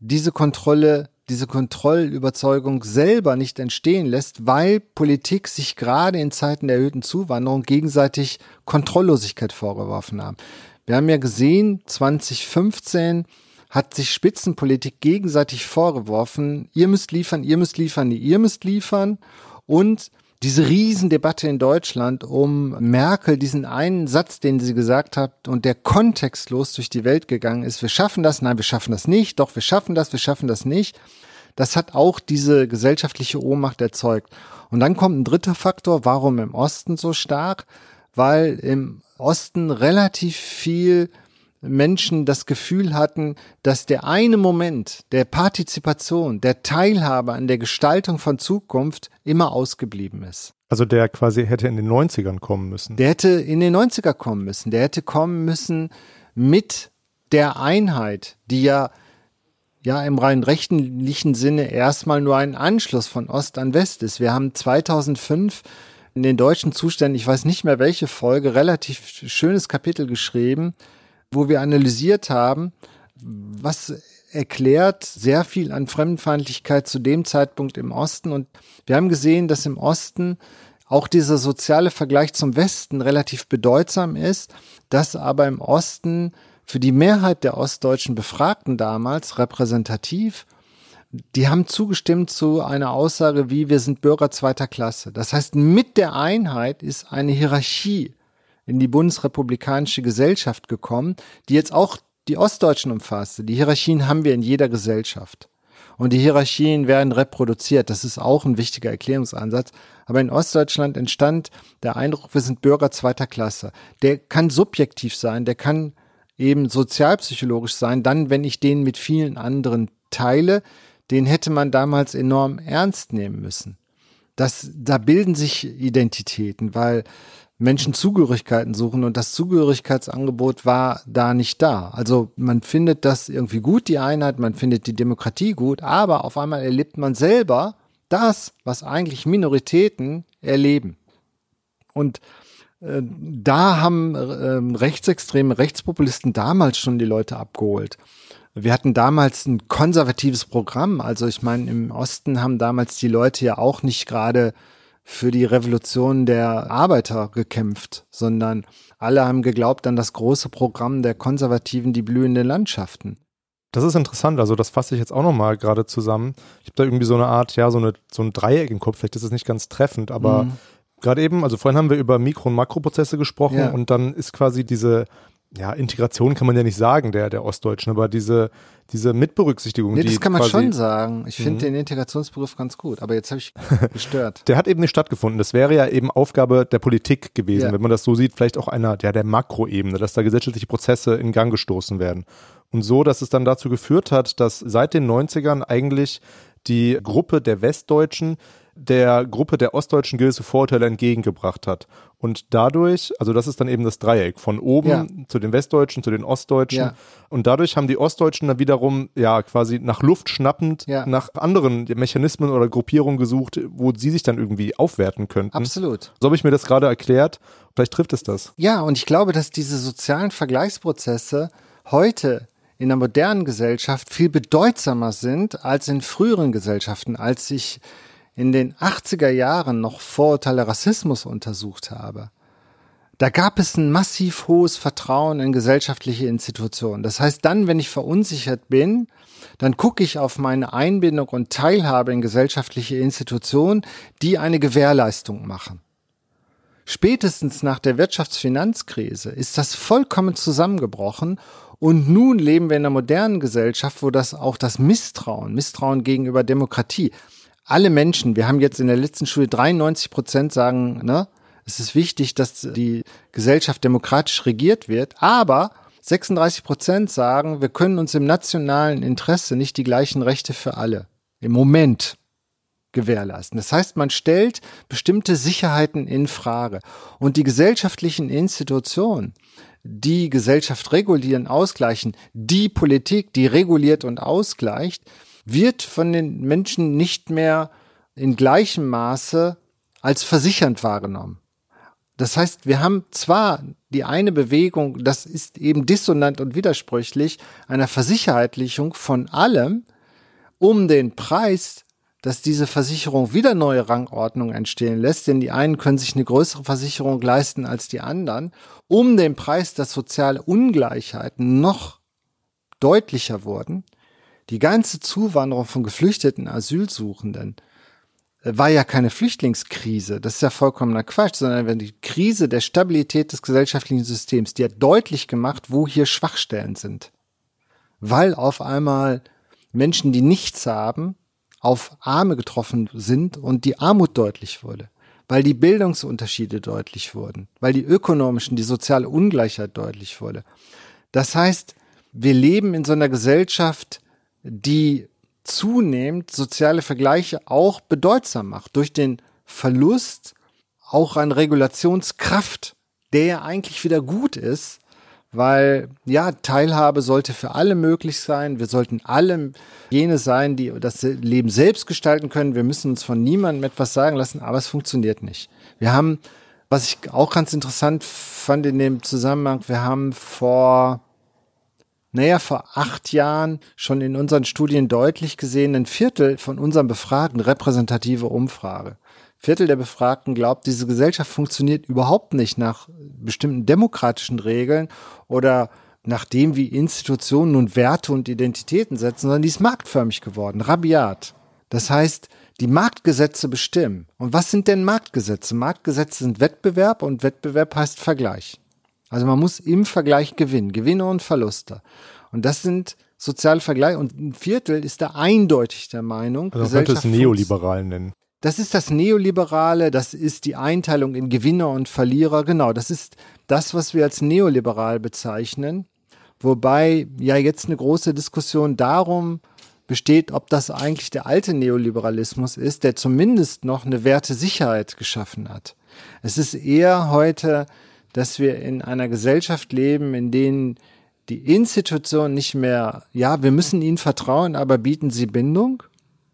diese Kontrolle diese Kontrollüberzeugung selber nicht entstehen lässt, weil Politik sich gerade in Zeiten der erhöhten Zuwanderung gegenseitig Kontrolllosigkeit vorgeworfen haben. Wir haben ja gesehen, 2015 hat sich Spitzenpolitik gegenseitig vorgeworfen, ihr müsst liefern, ihr müsst liefern, ihr müsst liefern und diese Riesendebatte in Deutschland um Merkel, diesen einen Satz, den sie gesagt hat und der kontextlos durch die Welt gegangen ist, wir schaffen das, nein, wir schaffen das nicht, doch, wir schaffen das, wir schaffen das nicht, das hat auch diese gesellschaftliche Ohnmacht erzeugt. Und dann kommt ein dritter Faktor, warum im Osten so stark? Weil im Osten relativ viel Menschen das Gefühl hatten, dass der eine Moment der Partizipation, der Teilhabe an der Gestaltung von Zukunft immer ausgeblieben ist. Also der quasi hätte in den 90ern kommen müssen. Der hätte in den 90er kommen müssen. Der hätte kommen müssen mit der Einheit, die ja ja im rein rechtlichen Sinne erstmal nur ein Anschluss von Ost an West ist. Wir haben 2005 in den deutschen Zuständen, ich weiß nicht mehr welche Folge, relativ schönes Kapitel geschrieben, wo wir analysiert haben, was erklärt sehr viel an Fremdenfeindlichkeit zu dem Zeitpunkt im Osten. Und wir haben gesehen, dass im Osten auch dieser soziale Vergleich zum Westen relativ bedeutsam ist, dass aber im Osten für die Mehrheit der ostdeutschen Befragten damals repräsentativ, die haben zugestimmt zu einer Aussage wie wir sind Bürger zweiter Klasse. Das heißt, mit der Einheit ist eine Hierarchie in die bundesrepublikanische Gesellschaft gekommen, die jetzt auch die Ostdeutschen umfasste. Die Hierarchien haben wir in jeder Gesellschaft. Und die Hierarchien werden reproduziert. Das ist auch ein wichtiger Erklärungsansatz. Aber in Ostdeutschland entstand der Eindruck, wir sind Bürger zweiter Klasse. Der kann subjektiv sein, der kann eben sozialpsychologisch sein, dann, wenn ich den mit vielen anderen teile, den hätte man damals enorm ernst nehmen müssen. Das, da bilden sich Identitäten, weil Menschen Zugehörigkeiten suchen und das Zugehörigkeitsangebot war da nicht da. Also man findet das irgendwie gut, die Einheit, man findet die Demokratie gut, aber auf einmal erlebt man selber das, was eigentlich Minoritäten erleben. Und äh, da haben äh, rechtsextreme Rechtspopulisten damals schon die Leute abgeholt. Wir hatten damals ein konservatives Programm. Also ich meine, im Osten haben damals die Leute ja auch nicht gerade für die Revolution der Arbeiter gekämpft, sondern alle haben geglaubt an das große Programm der Konservativen, die blühenden Landschaften. Das ist interessant, also das fasse ich jetzt auch nochmal gerade zusammen. Ich habe da irgendwie so eine Art, ja, so, eine, so ein Dreieck im Kopf, vielleicht ist es nicht ganz treffend, aber mhm. gerade eben, also vorhin haben wir über Mikro- und Makroprozesse gesprochen ja. und dann ist quasi diese ja, Integration kann man ja nicht sagen, der, der Ostdeutschen, aber diese, diese Mitberücksichtigung. Nee, das kann man schon sagen. Ich finde mhm. den Integrationsbegriff ganz gut, aber jetzt habe ich gestört. der hat eben nicht stattgefunden. Das wäre ja eben Aufgabe der Politik gewesen, ja. wenn man das so sieht, vielleicht auch einer der, der Makroebene, dass da gesellschaftliche Prozesse in Gang gestoßen werden. Und so, dass es dann dazu geführt hat, dass seit den 90ern eigentlich die Gruppe der Westdeutschen der Gruppe der ostdeutschen gewisse Vorurteile entgegengebracht hat. Und dadurch, also das ist dann eben das Dreieck, von oben ja. zu den Westdeutschen, zu den Ostdeutschen. Ja. Und dadurch haben die Ostdeutschen dann wiederum, ja, quasi nach Luft schnappend, ja. nach anderen Mechanismen oder Gruppierungen gesucht, wo sie sich dann irgendwie aufwerten könnten. Absolut. So habe ich mir das gerade erklärt. Vielleicht trifft es das. Ja, und ich glaube, dass diese sozialen Vergleichsprozesse heute in der modernen Gesellschaft viel bedeutsamer sind als in früheren Gesellschaften, als sich in den 80er Jahren noch Vorurteile Rassismus untersucht habe, da gab es ein massiv hohes Vertrauen in gesellschaftliche Institutionen. Das heißt, dann, wenn ich verunsichert bin, dann gucke ich auf meine Einbindung und Teilhabe in gesellschaftliche Institutionen, die eine Gewährleistung machen. Spätestens nach der Wirtschaftsfinanzkrise ist das vollkommen zusammengebrochen und nun leben wir in einer modernen Gesellschaft, wo das auch das Misstrauen, Misstrauen gegenüber Demokratie, alle Menschen, wir haben jetzt in der letzten Schule 93 Prozent sagen, ne, es ist wichtig, dass die Gesellschaft demokratisch regiert wird, aber 36 Prozent sagen, wir können uns im nationalen Interesse nicht die gleichen Rechte für alle im Moment gewährleisten. Das heißt, man stellt bestimmte Sicherheiten in Frage und die gesellschaftlichen Institutionen, die Gesellschaft regulieren, ausgleichen, die Politik, die reguliert und ausgleicht, wird von den Menschen nicht mehr in gleichem Maße als versichernd wahrgenommen. Das heißt, wir haben zwar die eine Bewegung, das ist eben dissonant und widersprüchlich, einer Versicherheitlichung von allem, um den Preis, dass diese Versicherung wieder neue Rangordnungen entstehen lässt, denn die einen können sich eine größere Versicherung leisten als die anderen, um den Preis, dass soziale Ungleichheiten noch deutlicher wurden. Die ganze Zuwanderung von geflüchteten Asylsuchenden war ja keine Flüchtlingskrise, das ist ja vollkommener Quatsch, sondern die Krise der Stabilität des gesellschaftlichen Systems, die hat deutlich gemacht, wo hier Schwachstellen sind. Weil auf einmal Menschen, die nichts haben, auf Arme getroffen sind und die Armut deutlich wurde, weil die Bildungsunterschiede deutlich wurden, weil die ökonomischen, die soziale Ungleichheit deutlich wurde. Das heißt, wir leben in so einer Gesellschaft, die zunehmend soziale Vergleiche auch bedeutsam macht durch den Verlust auch an Regulationskraft, der ja eigentlich wieder gut ist, weil ja, Teilhabe sollte für alle möglich sein. Wir sollten alle jene sein, die das Leben selbst gestalten können. Wir müssen uns von niemandem etwas sagen lassen, aber es funktioniert nicht. Wir haben, was ich auch ganz interessant fand in dem Zusammenhang, wir haben vor naja, vor acht Jahren schon in unseren Studien deutlich gesehen, ein Viertel von unseren Befragten, repräsentative Umfrage. Viertel der Befragten glaubt, diese Gesellschaft funktioniert überhaupt nicht nach bestimmten demokratischen Regeln oder nach dem, wie Institutionen nun Werte und Identitäten setzen, sondern die ist marktförmig geworden, rabiat. Das heißt, die Marktgesetze bestimmen. Und was sind denn Marktgesetze? Marktgesetze sind Wettbewerb und Wettbewerb heißt Vergleich. Also man muss im Vergleich gewinnen, Gewinne und Verluste. Und das sind soziale Vergleiche. Und ein Viertel ist da eindeutig der Meinung. Also man könnte es neoliberal nennen. Das ist das Neoliberale, das ist die Einteilung in Gewinner und Verlierer. Genau, das ist das, was wir als neoliberal bezeichnen. Wobei ja jetzt eine große Diskussion darum besteht, ob das eigentlich der alte Neoliberalismus ist, der zumindest noch eine Wertesicherheit geschaffen hat. Es ist eher heute dass wir in einer Gesellschaft leben, in denen die Institutionen nicht mehr, ja, wir müssen ihnen vertrauen, aber bieten sie Bindung?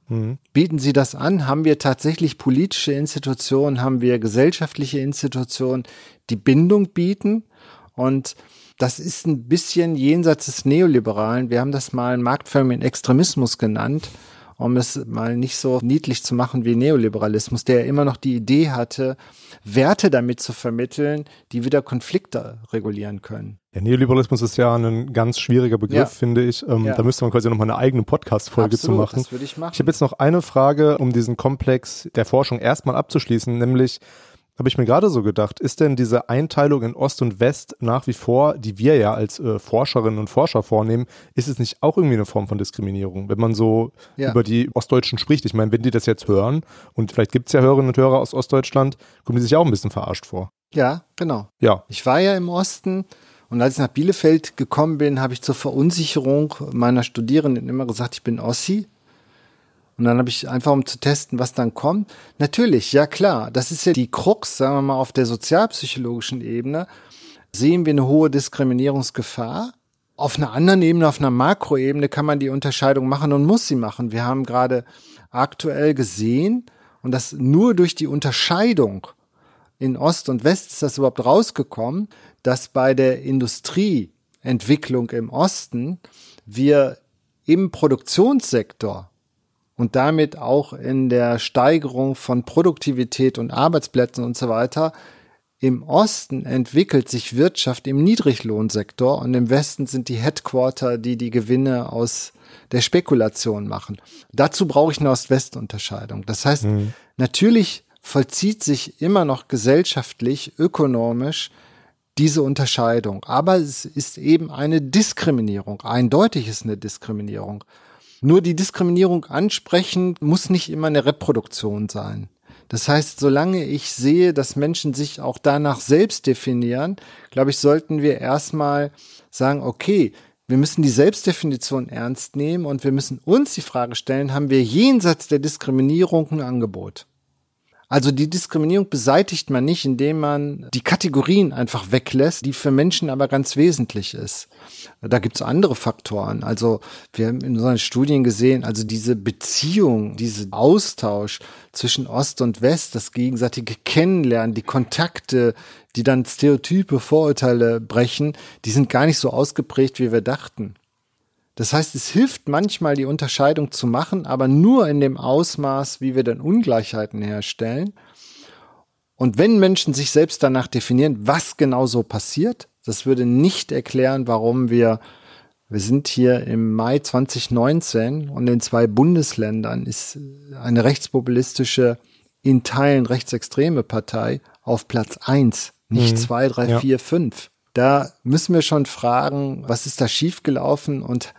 Mhm. Bieten sie das an? Haben wir tatsächlich politische Institutionen, haben wir gesellschaftliche Institutionen, die Bindung bieten? Und das ist ein bisschen jenseits des Neoliberalen. Wir haben das mal marktförmigen Extremismus genannt um es mal nicht so niedlich zu machen wie Neoliberalismus, der ja immer noch die Idee hatte, Werte damit zu vermitteln, die wieder Konflikte regulieren können. Der Neoliberalismus ist ja ein ganz schwieriger Begriff, ja. finde ich. Ähm, ja. Da müsste man quasi noch mal eine eigene Podcast-Folge zu machen. Das würde ich machen. Ich habe jetzt noch eine Frage, um diesen Komplex der Forschung erstmal abzuschließen, nämlich habe ich mir gerade so gedacht, ist denn diese Einteilung in Ost und West nach wie vor, die wir ja als äh, Forscherinnen und Forscher vornehmen, ist es nicht auch irgendwie eine Form von Diskriminierung, wenn man so ja. über die Ostdeutschen spricht? Ich meine, wenn die das jetzt hören, und vielleicht gibt es ja Hörerinnen und Hörer aus Ostdeutschland, kommen die sich auch ein bisschen verarscht vor. Ja, genau. Ja. Ich war ja im Osten und als ich nach Bielefeld gekommen bin, habe ich zur Verunsicherung meiner Studierenden immer gesagt, ich bin Ossi. Und dann habe ich einfach, um zu testen, was dann kommt. Natürlich, ja klar, das ist ja die Krux, sagen wir mal, auf der sozialpsychologischen Ebene. Sehen wir eine hohe Diskriminierungsgefahr? Auf einer anderen Ebene, auf einer Makroebene kann man die Unterscheidung machen und muss sie machen. Wir haben gerade aktuell gesehen, und das nur durch die Unterscheidung in Ost und West ist das überhaupt rausgekommen, dass bei der Industrieentwicklung im Osten wir im Produktionssektor und damit auch in der Steigerung von Produktivität und Arbeitsplätzen und so weiter. Im Osten entwickelt sich Wirtschaft im Niedriglohnsektor und im Westen sind die Headquarter, die die Gewinne aus der Spekulation machen. Dazu brauche ich eine Ost-West-Unterscheidung. Das heißt, mhm. natürlich vollzieht sich immer noch gesellschaftlich, ökonomisch diese Unterscheidung. Aber es ist eben eine Diskriminierung. Eindeutig ist eine Diskriminierung. Nur die Diskriminierung ansprechen muss nicht immer eine Reproduktion sein. Das heißt, solange ich sehe, dass Menschen sich auch danach selbst definieren, glaube ich, sollten wir erstmal sagen, okay, wir müssen die Selbstdefinition ernst nehmen und wir müssen uns die Frage stellen, haben wir jenseits der Diskriminierung ein Angebot? Also die Diskriminierung beseitigt man nicht, indem man die Kategorien einfach weglässt, die für Menschen aber ganz wesentlich ist. Da gibt's andere Faktoren. Also wir haben in unseren Studien gesehen, also diese Beziehung, diese Austausch zwischen Ost und West, das gegenseitige Kennenlernen, die Kontakte, die dann Stereotype, Vorurteile brechen, die sind gar nicht so ausgeprägt, wie wir dachten. Das heißt, es hilft manchmal, die Unterscheidung zu machen, aber nur in dem Ausmaß, wie wir dann Ungleichheiten herstellen. Und wenn Menschen sich selbst danach definieren, was genau so passiert, das würde nicht erklären, warum wir, wir sind hier im Mai 2019 und in zwei Bundesländern ist eine rechtspopulistische, in Teilen rechtsextreme Partei auf Platz eins, nicht mhm. zwei, drei, ja. vier, fünf. Da müssen wir schon fragen, was ist da schiefgelaufen und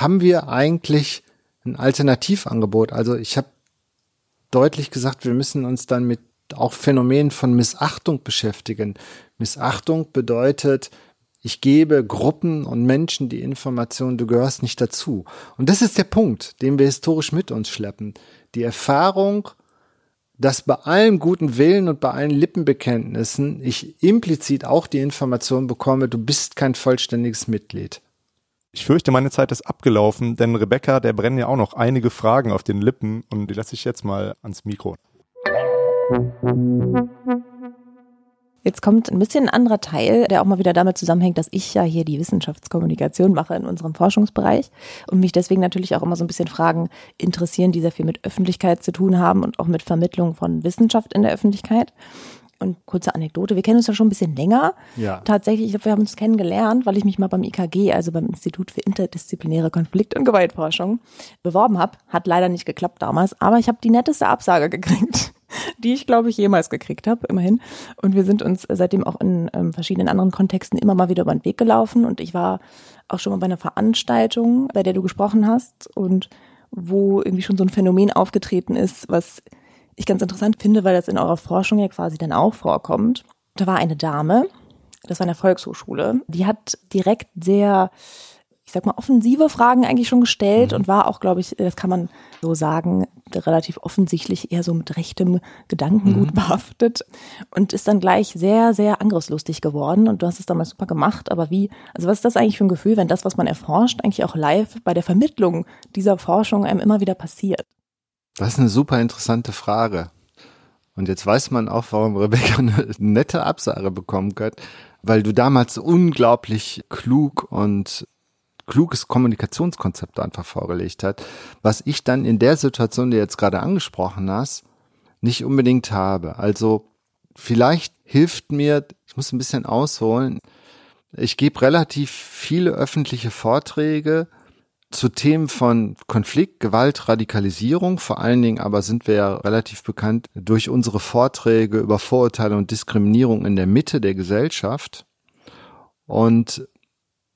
haben wir eigentlich ein Alternativangebot? Also ich habe deutlich gesagt, wir müssen uns dann mit auch Phänomenen von Missachtung beschäftigen. Missachtung bedeutet, ich gebe Gruppen und Menschen die Information, du gehörst nicht dazu. Und das ist der Punkt, den wir historisch mit uns schleppen. Die Erfahrung, dass bei allem guten Willen und bei allen Lippenbekenntnissen ich implizit auch die Information bekomme, du bist kein vollständiges Mitglied. Ich fürchte, meine Zeit ist abgelaufen, denn Rebecca, der brennen ja auch noch einige Fragen auf den Lippen und die lasse ich jetzt mal ans Mikro. Jetzt kommt ein bisschen ein anderer Teil, der auch mal wieder damit zusammenhängt, dass ich ja hier die Wissenschaftskommunikation mache in unserem Forschungsbereich und mich deswegen natürlich auch immer so ein bisschen Fragen interessieren, die sehr viel mit Öffentlichkeit zu tun haben und auch mit Vermittlung von Wissenschaft in der Öffentlichkeit. Und kurze Anekdote, wir kennen uns ja schon ein bisschen länger. Ja. Tatsächlich, ich glaube, wir haben uns kennengelernt, weil ich mich mal beim IKG, also beim Institut für interdisziplinäre Konflikt- und Gewaltforschung, beworben habe. Hat leider nicht geklappt damals, aber ich habe die netteste Absage gekriegt, die ich, glaube ich, jemals gekriegt habe, immerhin. Und wir sind uns seitdem auch in ähm, verschiedenen anderen Kontexten immer mal wieder über den Weg gelaufen. Und ich war auch schon mal bei einer Veranstaltung, bei der du gesprochen hast und wo irgendwie schon so ein Phänomen aufgetreten ist, was ich ganz interessant finde, weil das in eurer Forschung ja quasi dann auch vorkommt. Da war eine Dame, das war eine Volkshochschule, die hat direkt sehr, ich sag mal, offensive Fragen eigentlich schon gestellt mhm. und war auch, glaube ich, das kann man so sagen, relativ offensichtlich eher so mit rechtem Gedankengut mhm. behaftet und ist dann gleich sehr, sehr angriffslustig geworden und du hast es damals super gemacht, aber wie, also was ist das eigentlich für ein Gefühl, wenn das, was man erforscht, eigentlich auch live bei der Vermittlung dieser Forschung einem immer wieder passiert? Das ist eine super interessante Frage. Und jetzt weiß man auch, warum Rebecca eine nette Absage bekommen hat, weil du damals unglaublich klug und kluges Kommunikationskonzept einfach vorgelegt hat, was ich dann in der Situation, die jetzt gerade angesprochen hast, nicht unbedingt habe. Also vielleicht hilft mir, ich muss ein bisschen ausholen, ich gebe relativ viele öffentliche Vorträge zu Themen von Konflikt, Gewalt, Radikalisierung. Vor allen Dingen aber sind wir ja relativ bekannt durch unsere Vorträge über Vorurteile und Diskriminierung in der Mitte der Gesellschaft. Und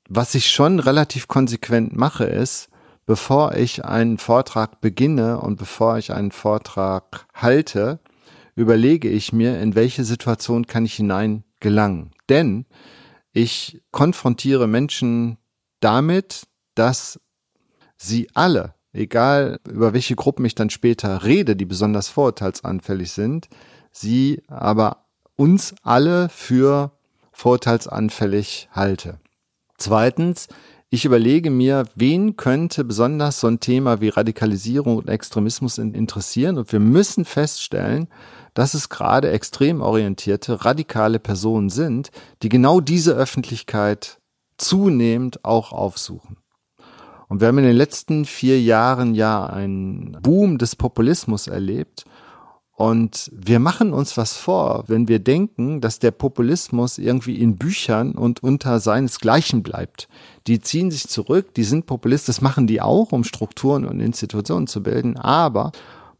was ich schon relativ konsequent mache, ist, bevor ich einen Vortrag beginne und bevor ich einen Vortrag halte, überlege ich mir, in welche Situation kann ich hinein gelangen. Denn ich konfrontiere Menschen damit, dass sie alle, egal über welche Gruppen ich dann später rede, die besonders vorurteilsanfällig sind, sie aber uns alle für vorurteilsanfällig halte. Zweitens, ich überlege mir, wen könnte besonders so ein Thema wie Radikalisierung und Extremismus interessieren und wir müssen feststellen, dass es gerade extrem orientierte, radikale Personen sind, die genau diese Öffentlichkeit zunehmend auch aufsuchen. Und wir haben in den letzten vier Jahren ja einen Boom des Populismus erlebt. Und wir machen uns was vor, wenn wir denken, dass der Populismus irgendwie in Büchern und unter seinesgleichen bleibt. Die ziehen sich zurück, die sind Populist, das machen die auch, um Strukturen und Institutionen zu bilden. Aber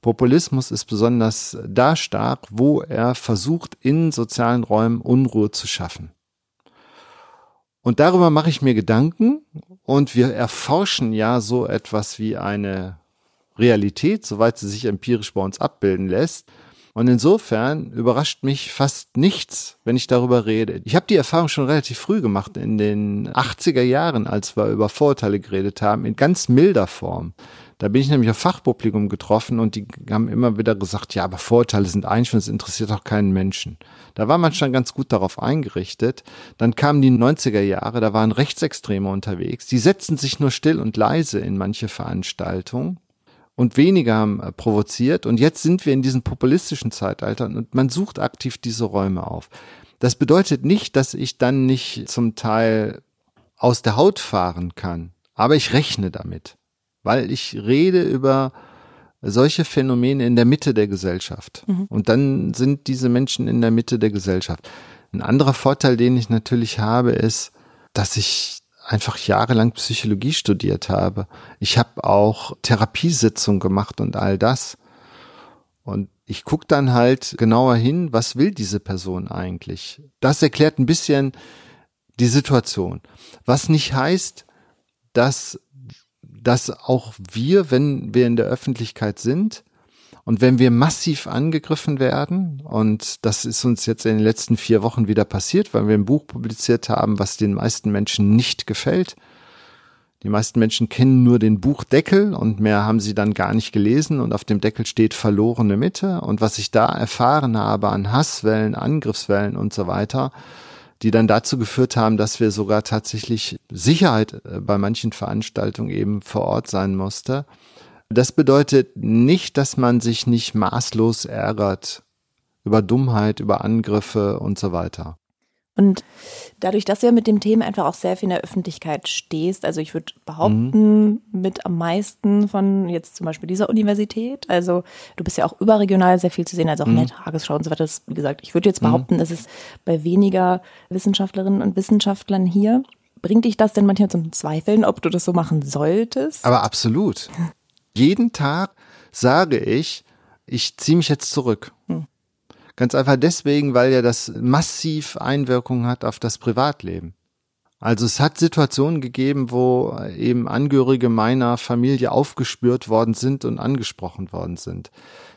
Populismus ist besonders da stark, wo er versucht, in sozialen Räumen Unruhe zu schaffen. Und darüber mache ich mir Gedanken und wir erforschen ja so etwas wie eine Realität, soweit sie sich empirisch bei uns abbilden lässt. Und insofern überrascht mich fast nichts, wenn ich darüber rede. Ich habe die Erfahrung schon relativ früh gemacht, in den 80er Jahren, als wir über Vorurteile geredet haben, in ganz milder Form. Da bin ich nämlich auf Fachpublikum getroffen und die haben immer wieder gesagt, ja, aber Vorurteile sind eigentlich es interessiert auch keinen Menschen. Da war man schon ganz gut darauf eingerichtet. Dann kamen die 90er Jahre, da waren Rechtsextreme unterwegs. Die setzten sich nur still und leise in manche Veranstaltungen und wenige haben äh, provoziert. Und jetzt sind wir in diesem populistischen Zeitalter und man sucht aktiv diese Räume auf. Das bedeutet nicht, dass ich dann nicht zum Teil aus der Haut fahren kann. Aber ich rechne damit, weil ich rede über solche Phänomene in der Mitte der Gesellschaft. Mhm. Und dann sind diese Menschen in der Mitte der Gesellschaft. Ein anderer Vorteil, den ich natürlich habe, ist, dass ich einfach jahrelang Psychologie studiert habe. Ich habe auch Therapiesitzungen gemacht und all das. Und ich gucke dann halt genauer hin, was will diese Person eigentlich. Das erklärt ein bisschen die Situation. Was nicht heißt, dass, dass auch wir, wenn wir in der Öffentlichkeit sind, und wenn wir massiv angegriffen werden, und das ist uns jetzt in den letzten vier Wochen wieder passiert, weil wir ein Buch publiziert haben, was den meisten Menschen nicht gefällt. Die meisten Menschen kennen nur den Buchdeckel und mehr haben sie dann gar nicht gelesen und auf dem Deckel steht verlorene Mitte. Und was ich da erfahren habe an Hasswellen, Angriffswellen und so weiter, die dann dazu geführt haben, dass wir sogar tatsächlich Sicherheit äh, bei manchen Veranstaltungen eben vor Ort sein musste. Das bedeutet nicht, dass man sich nicht maßlos ärgert über Dummheit, über Angriffe und so weiter. Und dadurch, dass du ja mit dem Thema einfach auch sehr viel in der Öffentlichkeit stehst, also ich würde behaupten, mhm. mit am meisten von jetzt zum Beispiel dieser Universität, also du bist ja auch überregional sehr viel zu sehen, also auch mhm. in der Tagesschau und so weiter. Das, wie gesagt, ich würde jetzt mhm. behaupten, mhm. es bei weniger Wissenschaftlerinnen und Wissenschaftlern hier Bringt dich das denn manchmal zum Zweifeln, ob du das so machen solltest? Aber absolut. Jeden Tag sage ich, ich ziehe mich jetzt zurück. Hm. Ganz einfach deswegen, weil ja das massiv Einwirkungen hat auf das Privatleben. Also es hat Situationen gegeben, wo eben Angehörige meiner Familie aufgespürt worden sind und angesprochen worden sind.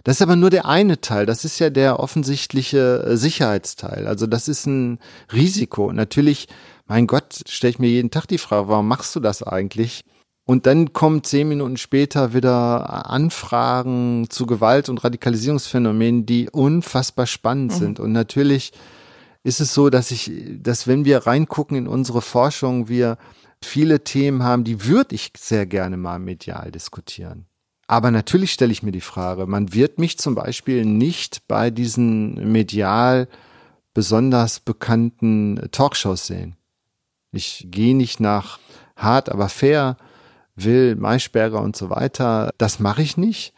Das ist aber nur der eine Teil. Das ist ja der offensichtliche äh, Sicherheitsteil. Also das ist ein Risiko. Natürlich, mein Gott, stelle ich mir jeden Tag die Frage, warum machst du das eigentlich? Und dann kommen zehn Minuten später wieder Anfragen zu Gewalt und Radikalisierungsphänomenen, die unfassbar spannend mhm. sind. Und natürlich ist es so, dass ich, dass wenn wir reingucken in unsere Forschung, wir viele Themen haben, die würde ich sehr gerne mal medial diskutieren. Aber natürlich stelle ich mir die Frage, man wird mich zum Beispiel nicht bei diesen medial besonders bekannten Talkshows sehen. Ich gehe nicht nach hart, aber fair will, Maischberger und so weiter. Das mache ich nicht,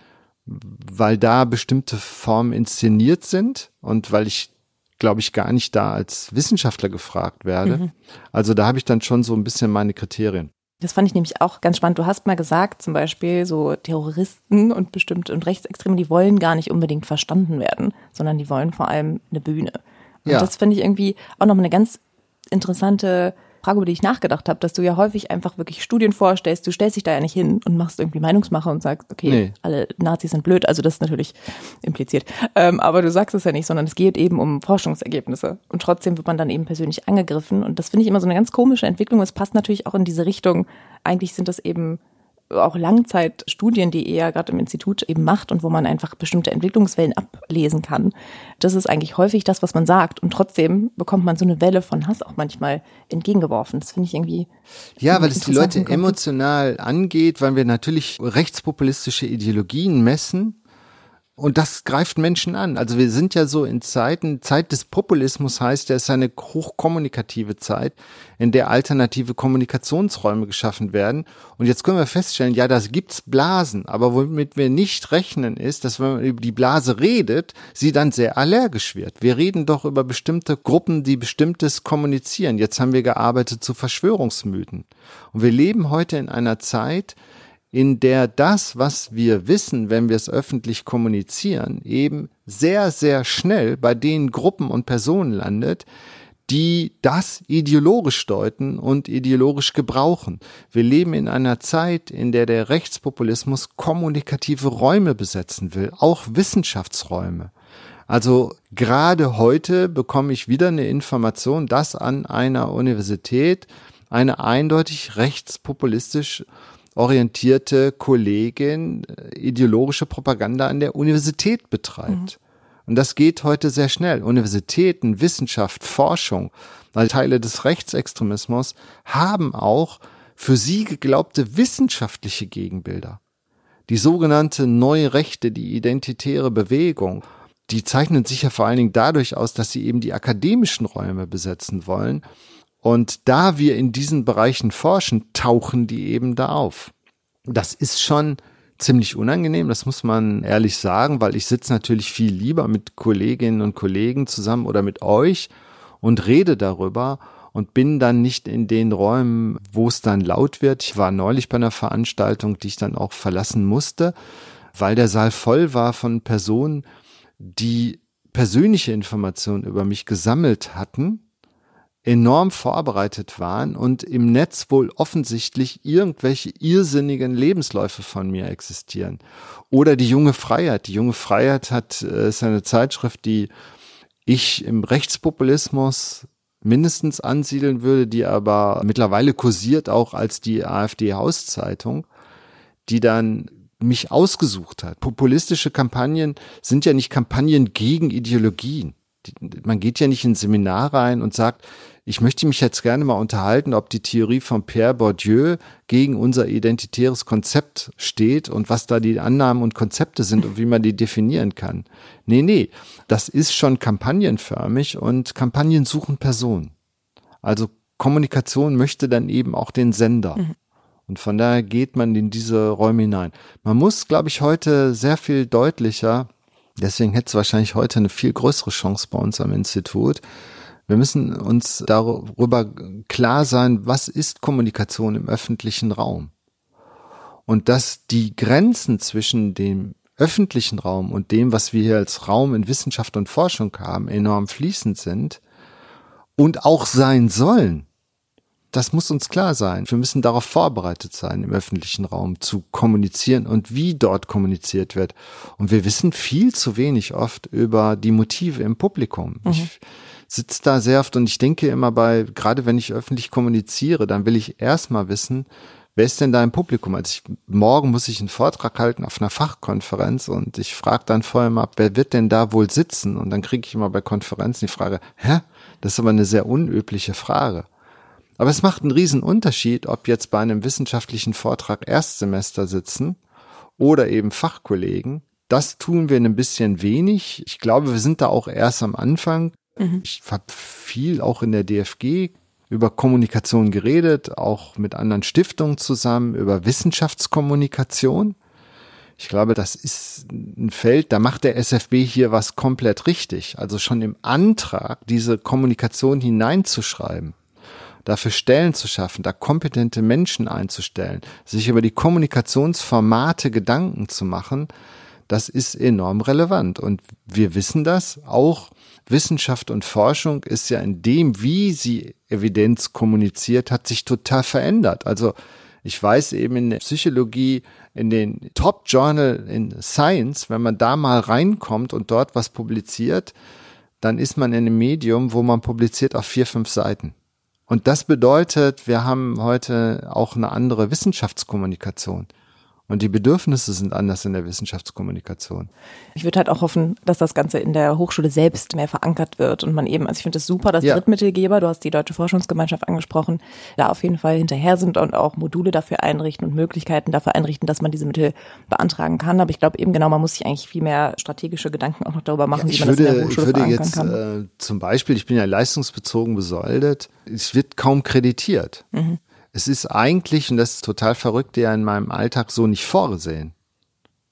weil da bestimmte Formen inszeniert sind und weil ich glaube ich, gar nicht da als Wissenschaftler gefragt werde. Mhm. Also da habe ich dann schon so ein bisschen meine Kriterien. Das fand ich nämlich auch ganz spannend. Du hast mal gesagt, zum Beispiel so Terroristen und bestimmte und Rechtsextreme, die wollen gar nicht unbedingt verstanden werden, sondern die wollen vor allem eine Bühne. Und ja. das finde ich irgendwie auch noch eine ganz interessante Frage, über die ich nachgedacht habe, dass du ja häufig einfach wirklich Studien vorstellst. Du stellst dich da ja nicht hin und machst irgendwie Meinungsmache und sagst, okay, nee. alle Nazis sind blöd. Also das ist natürlich impliziert. Ähm, aber du sagst es ja nicht, sondern es geht eben um Forschungsergebnisse. Und trotzdem wird man dann eben persönlich angegriffen. Und das finde ich immer so eine ganz komische Entwicklung. Es passt natürlich auch in diese Richtung. Eigentlich sind das eben auch Langzeitstudien, die er gerade im Institut eben macht und wo man einfach bestimmte Entwicklungswellen ablesen kann. Das ist eigentlich häufig das, was man sagt. Und trotzdem bekommt man so eine Welle von Hass auch manchmal entgegengeworfen. Das finde ich irgendwie. Ja, weil es die Leute emotional angeht, weil wir natürlich rechtspopulistische Ideologien messen und das greift Menschen an. Also wir sind ja so in Zeiten, Zeit des Populismus heißt es ist eine hochkommunikative Zeit, in der alternative Kommunikationsräume geschaffen werden. Und jetzt können wir feststellen, ja, das gibt's Blasen, aber womit wir nicht rechnen ist, dass wenn man über die Blase redet, sie dann sehr allergisch wird. Wir reden doch über bestimmte Gruppen, die bestimmtes kommunizieren. Jetzt haben wir gearbeitet zu Verschwörungsmythen. Und wir leben heute in einer Zeit, in der das, was wir wissen, wenn wir es öffentlich kommunizieren, eben sehr, sehr schnell bei den Gruppen und Personen landet, die das ideologisch deuten und ideologisch gebrauchen. Wir leben in einer Zeit, in der der Rechtspopulismus kommunikative Räume besetzen will, auch Wissenschaftsräume. Also gerade heute bekomme ich wieder eine Information, dass an einer Universität eine eindeutig rechtspopulistisch orientierte Kollegin äh, ideologische Propaganda an der Universität betreibt. Mhm. Und das geht heute sehr schnell. Universitäten, Wissenschaft, Forschung, weil Teile des Rechtsextremismus haben auch für sie geglaubte wissenschaftliche Gegenbilder. Die sogenannte neue Rechte, die identitäre Bewegung, die zeichnen sich ja vor allen Dingen dadurch aus, dass sie eben die akademischen Räume besetzen wollen Und da wir in diesen Bereichen forschen, tauchen die eben da auf. Das ist schon ziemlich unangenehm, das muss man ehrlich sagen, weil ich sitze natürlich viel lieber mit Kolleginnen und Kollegen zusammen oder mit euch und rede darüber und bin dann nicht in den Räumen, wo es dann laut wird. Ich war neulich bei einer Veranstaltung, die ich dann auch verlassen musste, weil der Saal voll war von Personen, die persönliche Informationen über mich gesammelt hatten enorm vorbereitet waren und im Netz wohl offensichtlich irgendwelche irrsinnigen Lebensläufe von mir existieren. Oder die junge Freiheit. Die junge Freiheit hat, äh, ist eine Zeitschrift, die ich im Rechtspopulismus mindestens ansiedeln würde, die aber mittlerweile kursiert auch als die AfD-Hauszeitung, die dann mich ausgesucht hat. Populistische Kampagnen sind ja nicht Kampagnen gegen Ideologien. Man geht ja nicht in ein Seminar rein und sagt, ich möchte mich jetzt gerne mal unterhalten, ob die Theorie von Pierre Bourdieu gegen unser identitäres Konzept steht und was da die Annahmen und Konzepte sind und wie man die definieren kann. Nee, nee, das ist schon kampagnenförmig und Kampagnen suchen Personen. Also Kommunikation möchte dann eben auch den Sender. Mhm. Und von daher geht man in diese Räume hinein. Man muss, glaube ich, heute sehr viel deutlicher, deswegen hätte es wahrscheinlich heute eine viel größere Chance bei uns am Institut, wir müssen uns darüber klar sein, was ist Kommunikation im öffentlichen Raum? Und dass die Grenzen zwischen dem öffentlichen Raum und dem, was wir hier als Raum in Wissenschaft und Forschung haben, enorm fließend sind und auch sein sollen. Das muss uns klar sein. Wir müssen darauf vorbereitet sein, im öffentlichen Raum zu kommunizieren und wie dort kommuniziert wird. Und wir wissen viel zu wenig oft über die Motive im Publikum. Mhm. Ich, sitze da sehr oft und ich denke immer bei, gerade wenn ich öffentlich kommuniziere, dann will ich erstmal wissen, wer ist denn da im Publikum? Also ich, morgen muss ich einen Vortrag halten auf einer Fachkonferenz und ich frage dann vorher mal, wer wird denn da wohl sitzen? Und dann kriege ich immer bei Konferenzen die Frage, hä? Das ist aber eine sehr unübliche Frage. Aber es macht einen riesen Unterschied, ob jetzt bei einem wissenschaftlichen Vortrag Erstsemester sitzen oder eben Fachkollegen. Das tun wir ein bisschen wenig. Ich glaube, wir sind da auch erst am Anfang. Mhm. Ich habe viel auch in der DFG über Kommunikation geredet, auch mit anderen Stiftungen zusammen, über Wissenschaftskommunikation. Ich glaube, das ist ein Feld, da macht der SFB hier was komplett richtig. Also schon im Antrag diese Kommunikation hineinzuschreiben, dafür Stellen zu schaffen, da kompetente Menschen einzustellen, sich über die Kommunikationsformate Gedanken zu machen, das ist enorm relevant. Und wir wissen das auch Wissenschaft und Forschung ist ja in dem, wie sie Evidenz kommuniziert, hat sich total verändert. Also ich weiß eben in der Psychologie, in den Top Journal in Science, wenn man da mal reinkommt und dort was publiziert, dann ist man in einem Medium, wo man publiziert auf vier, fünf Seiten. Und das bedeutet, wir haben heute auch eine andere Wissenschaftskommunikation. Und die Bedürfnisse sind anders in der Wissenschaftskommunikation. Ich würde halt auch hoffen, dass das Ganze in der Hochschule selbst mehr verankert wird und man eben, also ich finde es das super, dass ja. Drittmittelgeber, du hast die Deutsche Forschungsgemeinschaft angesprochen, da auf jeden Fall hinterher sind und auch Module dafür einrichten und Möglichkeiten dafür einrichten, dass man diese Mittel beantragen kann. Aber ich glaube eben genau, man muss sich eigentlich viel mehr strategische Gedanken auch noch darüber machen, ja, wie man würde, das in der Hochschule ich würde jetzt, kann. Äh, zum Beispiel, ich bin ja leistungsbezogen besoldet, es wird kaum kreditiert. Mhm. Es ist eigentlich, und das ist total verrückt, ja in meinem Alltag so nicht vorgesehen.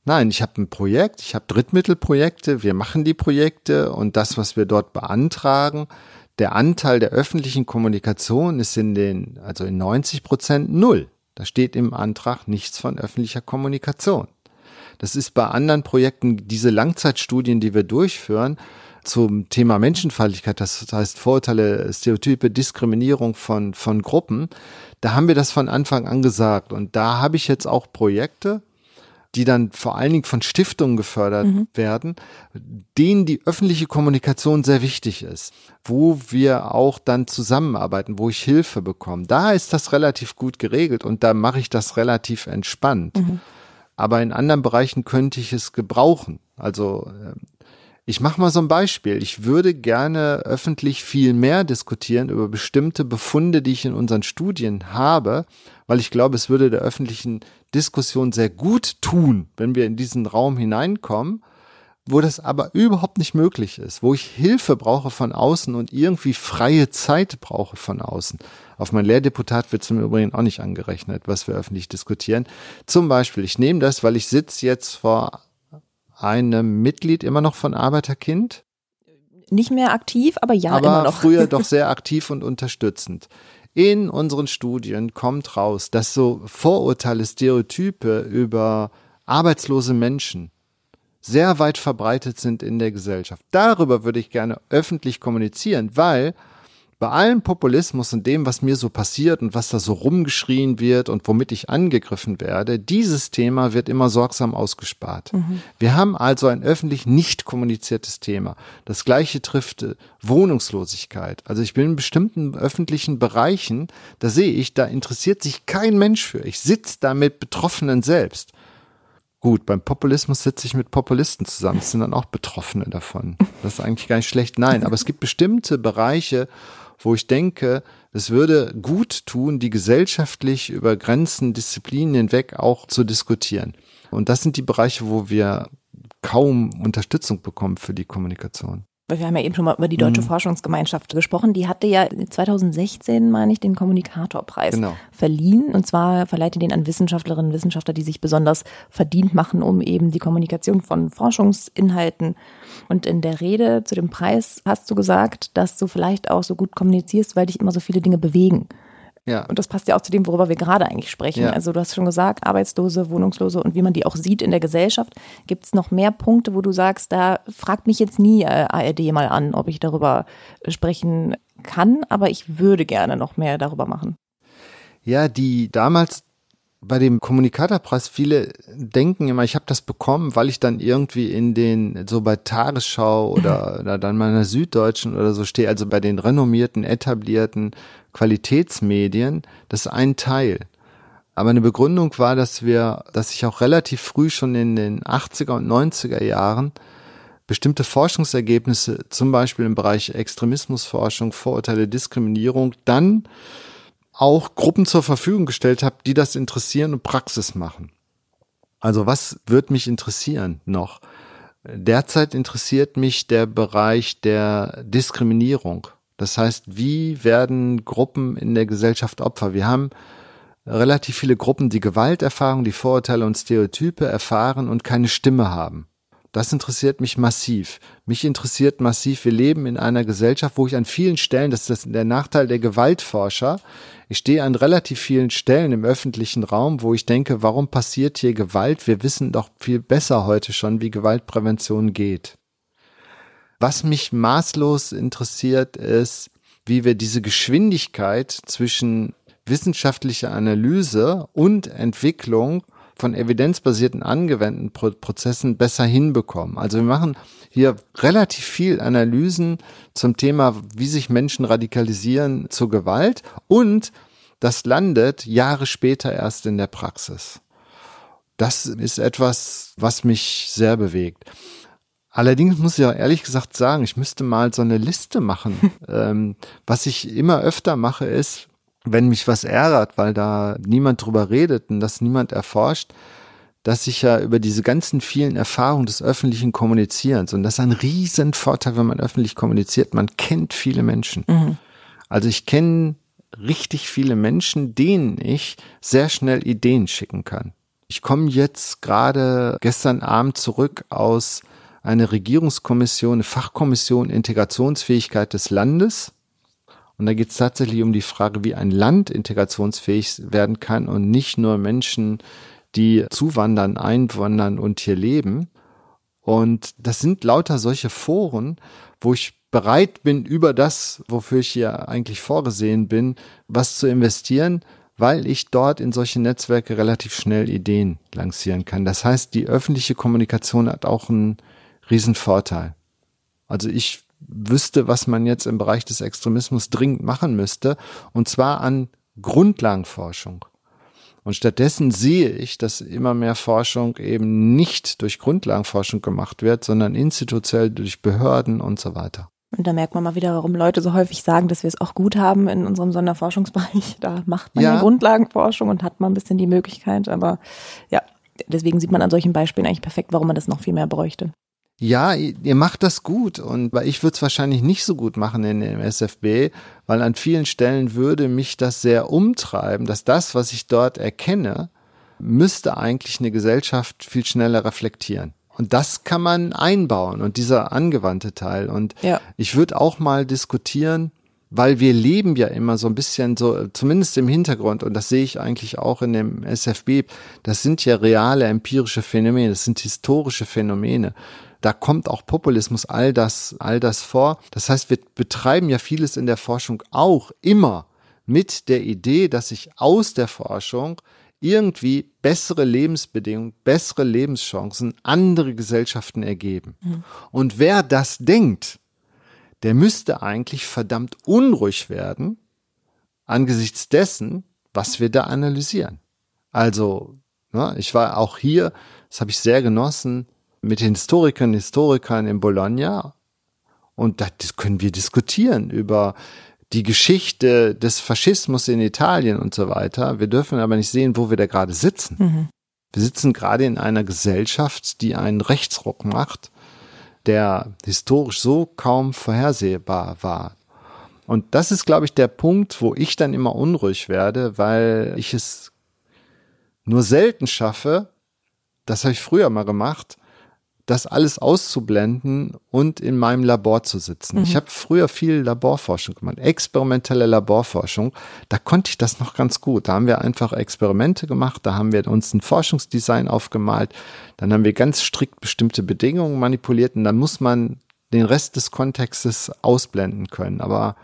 Nein, ich habe ein Projekt, ich habe Drittmittelprojekte, wir machen die Projekte und das, was wir dort beantragen, der Anteil der öffentlichen Kommunikation ist in den, also in 90 Prozent null. Da steht im Antrag nichts von öffentlicher Kommunikation. Das ist bei anderen Projekten, diese Langzeitstudien, die wir durchführen, zum Thema Menschenfeindlichkeit, das heißt Vorurteile, Stereotype, Diskriminierung von, von Gruppen, da haben wir das von Anfang an gesagt. Und da habe ich jetzt auch Projekte, die dann vor allen Dingen von Stiftungen gefördert mhm. werden, denen die öffentliche Kommunikation sehr wichtig ist, wo wir auch dann zusammenarbeiten, wo ich Hilfe bekomme. Da ist das relativ gut geregelt und da mache ich das relativ entspannt. Mhm. Aber in anderen Bereichen könnte ich es gebrauchen. Also ähm, ich mache mal so ein Beispiel. Ich würde gerne öffentlich viel mehr diskutieren über bestimmte Befunde, die ich in unseren Studien habe, weil ich glaube, es würde der öffentlichen Diskussion sehr gut tun, wenn wir in diesen Raum hineinkommen wo das aber überhaupt nicht möglich ist, wo ich Hilfe brauche von außen und irgendwie freie Zeit brauche von außen. Auf mein Lehrdeputat wird zum Übrigen auch nicht angerechnet, was wir öffentlich diskutieren. Zum Beispiel, ich nehme das, weil ich sitze jetzt vor einem Mitglied immer noch von Arbeiterkind. Nicht mehr aktiv, aber ja, aber immer noch. früher doch sehr aktiv und unterstützend. In unseren Studien kommt raus, dass so Vorurteile, Stereotype über arbeitslose Menschen sehr weit verbreitet sind in der Gesellschaft. Darüber würde ich gerne öffentlich kommunizieren, weil bei allem Populismus und dem, was mir so passiert und was da so rumgeschrien wird und womit ich angegriffen werde, dieses Thema wird immer sorgsam ausgespart. Mhm. Wir haben also ein öffentlich nicht kommuniziertes Thema. Das gleiche trifft äh, Wohnungslosigkeit. Also ich bin in bestimmten öffentlichen Bereichen, da sehe ich, da interessiert sich kein Mensch für. Ich sitze da mit Betroffenen selbst. Gut, beim Populismus sitze ich mit Populisten zusammen. Es sind dann auch Betroffene davon. Das ist eigentlich gar nicht schlecht. Nein, aber es gibt bestimmte Bereiche, wo ich denke, es würde gut tun, die gesellschaftlich über Grenzen, Disziplinen hinweg auch zu diskutieren. Und das sind die Bereiche, wo wir kaum Unterstützung bekommen für die Kommunikation wir haben ja eben schon mal über die Deutsche mhm. Forschungsgemeinschaft gesprochen, die hatte ja 2016, meine ich, den Kommunikatorpreis genau. verliehen. Und zwar verleiht die den an Wissenschaftlerinnen und Wissenschaftler, die sich besonders verdient machen, um eben die Kommunikation von Forschungsinhalten. Und in der Rede zu dem Preis hast du gesagt, dass du vielleicht auch so gut kommunizierst, weil dich immer so viele Dinge bewegen. Ja. Und das passt ja auch zu dem, worüber wir gerade eigentlich sprechen. Ja. Also du hast schon gesagt, Arbeitslose, Wohnungslose und wie man die auch sieht in der Gesellschaft. Gibt es noch mehr Punkte, wo du sagst, da fragt mich jetzt nie äh, ARD mal an, ob ich darüber sprechen kann, aber ich würde gerne noch mehr darüber machen. Ja, die damals bei dem Kommunikatorpreis, viele denken immer, ich habe das bekommen, weil ich dann irgendwie in den, so bei Tagesschau oder, oder dann meiner Süddeutschen oder so stehe, also bei den renommierten, etablierten Qualitätsmedien, das ist ein Teil. Aber eine Begründung war, dass wir, dass ich auch relativ früh schon in den 80er und 90er Jahren bestimmte Forschungsergebnisse, zum Beispiel im Bereich Extremismusforschung, Vorurteile, Diskriminierung, dann auch Gruppen zur Verfügung gestellt habe, die das interessieren und Praxis machen. Also was wird mich interessieren noch? Derzeit interessiert mich der Bereich der Diskriminierung. Das heißt, wie werden Gruppen in der Gesellschaft Opfer? Wir haben relativ viele Gruppen, die Gewalterfahrung, die Vorurteile und Stereotype erfahren und keine Stimme haben. Das interessiert mich massiv. Mich interessiert massiv, wir leben in einer Gesellschaft, wo ich an vielen Stellen, das ist der Nachteil der Gewaltforscher, ich stehe an relativ vielen Stellen im öffentlichen Raum, wo ich denke, warum passiert hier Gewalt? Wir wissen doch viel besser heute schon, wie Gewaltprävention geht. Was mich maßlos interessiert, ist, wie wir diese Geschwindigkeit zwischen wissenschaftlicher Analyse und Entwicklung von evidenzbasierten angewendeten Pro Prozessen besser hinbekommen. Also wir machen hier relativ viel Analysen zum Thema, wie sich Menschen radikalisieren zur Gewalt und das landet Jahre später erst in der Praxis. Das ist etwas, was mich sehr bewegt. Allerdings muss ich auch ehrlich gesagt sagen, ich müsste mal so eine Liste machen. ähm, was ich immer öfter mache, ist, wenn mich was ärgert, weil da niemand drüber redet und das niemand erforscht, dass ich ja über diese ganzen vielen Erfahrungen des öffentlichen Kommunizierens, und das ist ein riesen Vorteil, wenn man öffentlich kommuniziert, man kennt viele Menschen. Mhm. Also ich kenne richtig viele Menschen, denen ich sehr schnell Ideen schicken kann. Ich komme jetzt gerade gestern Abend zurück aus eine Regierungskommission, eine Fachkommission Integrationsfähigkeit des Landes. Und da geht es tatsächlich um die Frage, wie ein Land integrationsfähig werden kann und nicht nur Menschen, die zuwandern, einwandern und hier leben. Und das sind lauter solche Foren, wo ich bereit bin, über das, wofür ich hier eigentlich vorgesehen bin, was zu investieren, weil ich dort in solche Netzwerke relativ schnell Ideen lancieren kann. Das heißt, die öffentliche Kommunikation hat auch einen Riesenvorteil. Also ich wüsste, was man jetzt im Bereich des Extremismus dringend machen müsste, und zwar an Grundlagenforschung. Und stattdessen sehe ich, dass immer mehr Forschung eben nicht durch Grundlagenforschung gemacht wird, sondern institutionell durch Behörden und so weiter. Und da merkt man mal wieder, warum Leute so häufig sagen, dass wir es auch gut haben in unserem Sonderforschungsbereich. Da macht man ja, Grundlagenforschung und hat mal ein bisschen die Möglichkeit. Aber ja, deswegen sieht man an solchen Beispielen eigentlich perfekt, warum man das noch viel mehr bräuchte. Ja, ihr macht das gut und weil ich würde es wahrscheinlich nicht so gut machen in dem SFB, weil an vielen Stellen würde mich das sehr umtreiben, dass das, was ich dort erkenne, müsste eigentlich eine Gesellschaft viel schneller reflektieren. Und das kann man einbauen und dieser angewandte Teil. Und ja. ich würde auch mal diskutieren, weil wir leben ja immer so ein bisschen so, zumindest im Hintergrund, und das sehe ich eigentlich auch in dem SFB, das sind ja reale empirische Phänomene, das sind historische Phänomene. Da kommt auch Populismus, all das, all das vor. Das heißt, wir betreiben ja vieles in der Forschung auch immer mit der Idee, dass sich aus der Forschung irgendwie bessere Lebensbedingungen, bessere Lebenschancen, andere Gesellschaften ergeben. Mhm. Und wer das denkt, der müsste eigentlich verdammt unruhig werden angesichts dessen, was wir da analysieren. Also, ne, ich war auch hier, das habe ich sehr genossen, mit den Historikern und Historikern in Bologna. Und das können wir diskutieren über die Geschichte des Faschismus in Italien und so weiter. Wir dürfen aber nicht sehen, wo wir da gerade sitzen. Mhm. Wir sitzen gerade in einer Gesellschaft, die einen Rechtsruck macht, der historisch so kaum vorhersehbar war. Und das ist, glaube ich, der Punkt, wo ich dann immer unruhig werde, weil ich es nur selten schaffe, das habe ich früher mal gemacht, das alles auszublenden und in meinem Labor zu sitzen. Mhm. Ich habe früher viel Laborforschung gemacht, experimentelle Laborforschung. Da konnte ich das noch ganz gut. Da haben wir einfach Experimente gemacht, da haben wir uns ein Forschungsdesign aufgemalt, dann haben wir ganz strikt bestimmte Bedingungen manipuliert und dann muss man den Rest des Kontextes ausblenden können. Aber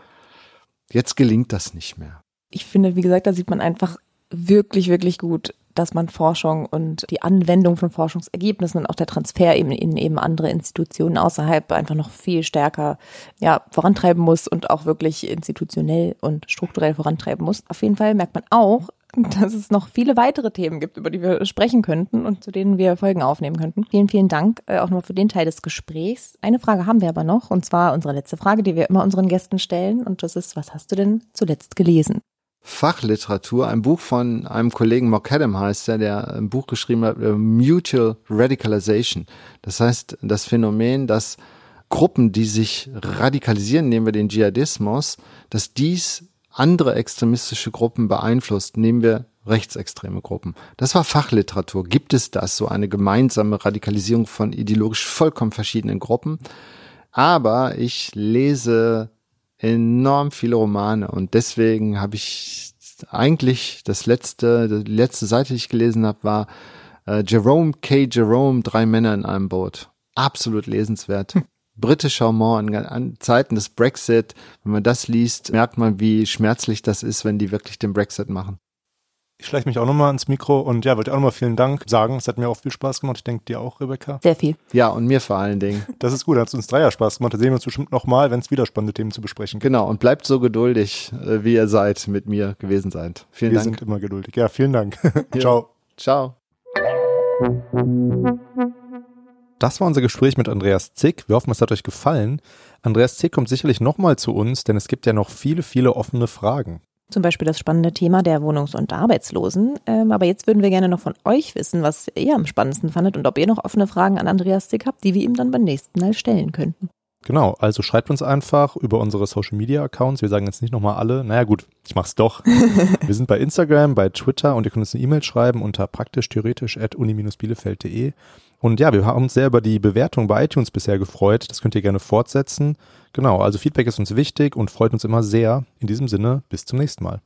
jetzt gelingt das nicht mehr. Ich finde, wie gesagt, da sieht man einfach wirklich, wirklich gut, dass man Forschung und die Anwendung von Forschungsergebnissen und auch der Transfer eben in eben andere Institutionen außerhalb einfach noch viel stärker ja, vorantreiben muss und auch wirklich institutionell und strukturell vorantreiben muss. Auf jeden Fall merkt man auch, dass es noch viele weitere Themen gibt, über die wir sprechen könnten und zu denen wir Folgen aufnehmen könnten. Vielen, vielen Dank äh, auch nochmal für den Teil des Gesprächs. Eine Frage haben wir aber noch, und zwar unsere letzte Frage, die wir immer unseren Gästen stellen. Und das ist, was hast du denn zuletzt gelesen? Fachliteratur, ein Buch von einem Kollegen, McAdam heißt er, der ein Buch geschrieben hat, äh, Mutual Radicalization. Das heißt, das Phänomen, dass Gruppen, die sich radikalisieren, nehmen wir den Dschihadismus, dass dies andere extremistische Gruppen beeinflusst, nehmen wir rechtsextreme Gruppen. Das war Fachliteratur. Gibt es das, so eine gemeinsame Radikalisierung von ideologisch vollkommen verschiedenen Gruppen? Aber ich lese enorm viele Romane und deswegen habe ich eigentlich das letzte, die letzte Seite, die ich gelesen habe, war äh, Jerome K. Jerome, Drei Männer in einem Boot. Absolut lesenswert. Hm. Britischer Humor an, an Zeiten des Brexit. Wenn man das liest, merkt man, wie schmerzlich das ist, wenn die wirklich den Brexit machen. Ich schleiche mich auch nochmal ins Mikro und ja, wollte auch nochmal vielen Dank sagen. Es hat mir auch viel Spaß gemacht. Ich denke dir auch, Rebecca. Sehr viel. Ja, und mir vor allen Dingen. Das ist gut, hat es uns Dreier Spaß gemacht. Da sehen wir uns bestimmt nochmal, wenn es wieder spannende Themen zu besprechen gibt. Genau, und bleibt so geduldig, äh, wie ihr seid, mit mir gewesen seid. Vielen wir Dank. Wir sind immer geduldig. Ja, vielen Dank. Ciao. Ciao. Das war unser Gespräch mit Andreas Zick. Wir hoffen, es hat euch gefallen. Andreas Zick kommt sicherlich nochmal zu uns, denn es gibt ja noch viele, viele offene Fragen. Zum Beispiel das spannende Thema der Wohnungs- und Arbeitslosen. Ähm, aber jetzt würden wir gerne noch von euch wissen, was ihr am spannendsten fandet und ob ihr noch offene Fragen an Andreas Zick habt, die wir ihm dann beim nächsten Mal stellen könnten. Genau, also schreibt uns einfach über unsere Social Media Accounts. Wir sagen jetzt nicht nochmal alle. Naja, gut, ich mach's doch. wir sind bei Instagram, bei Twitter und ihr könnt uns eine E-Mail schreiben unter praktisch-theoretisch at uni-bielefeld.de. Und ja, wir haben uns sehr über die Bewertung bei iTunes bisher gefreut. Das könnt ihr gerne fortsetzen. Genau, also Feedback ist uns wichtig und freut uns immer sehr. In diesem Sinne, bis zum nächsten Mal.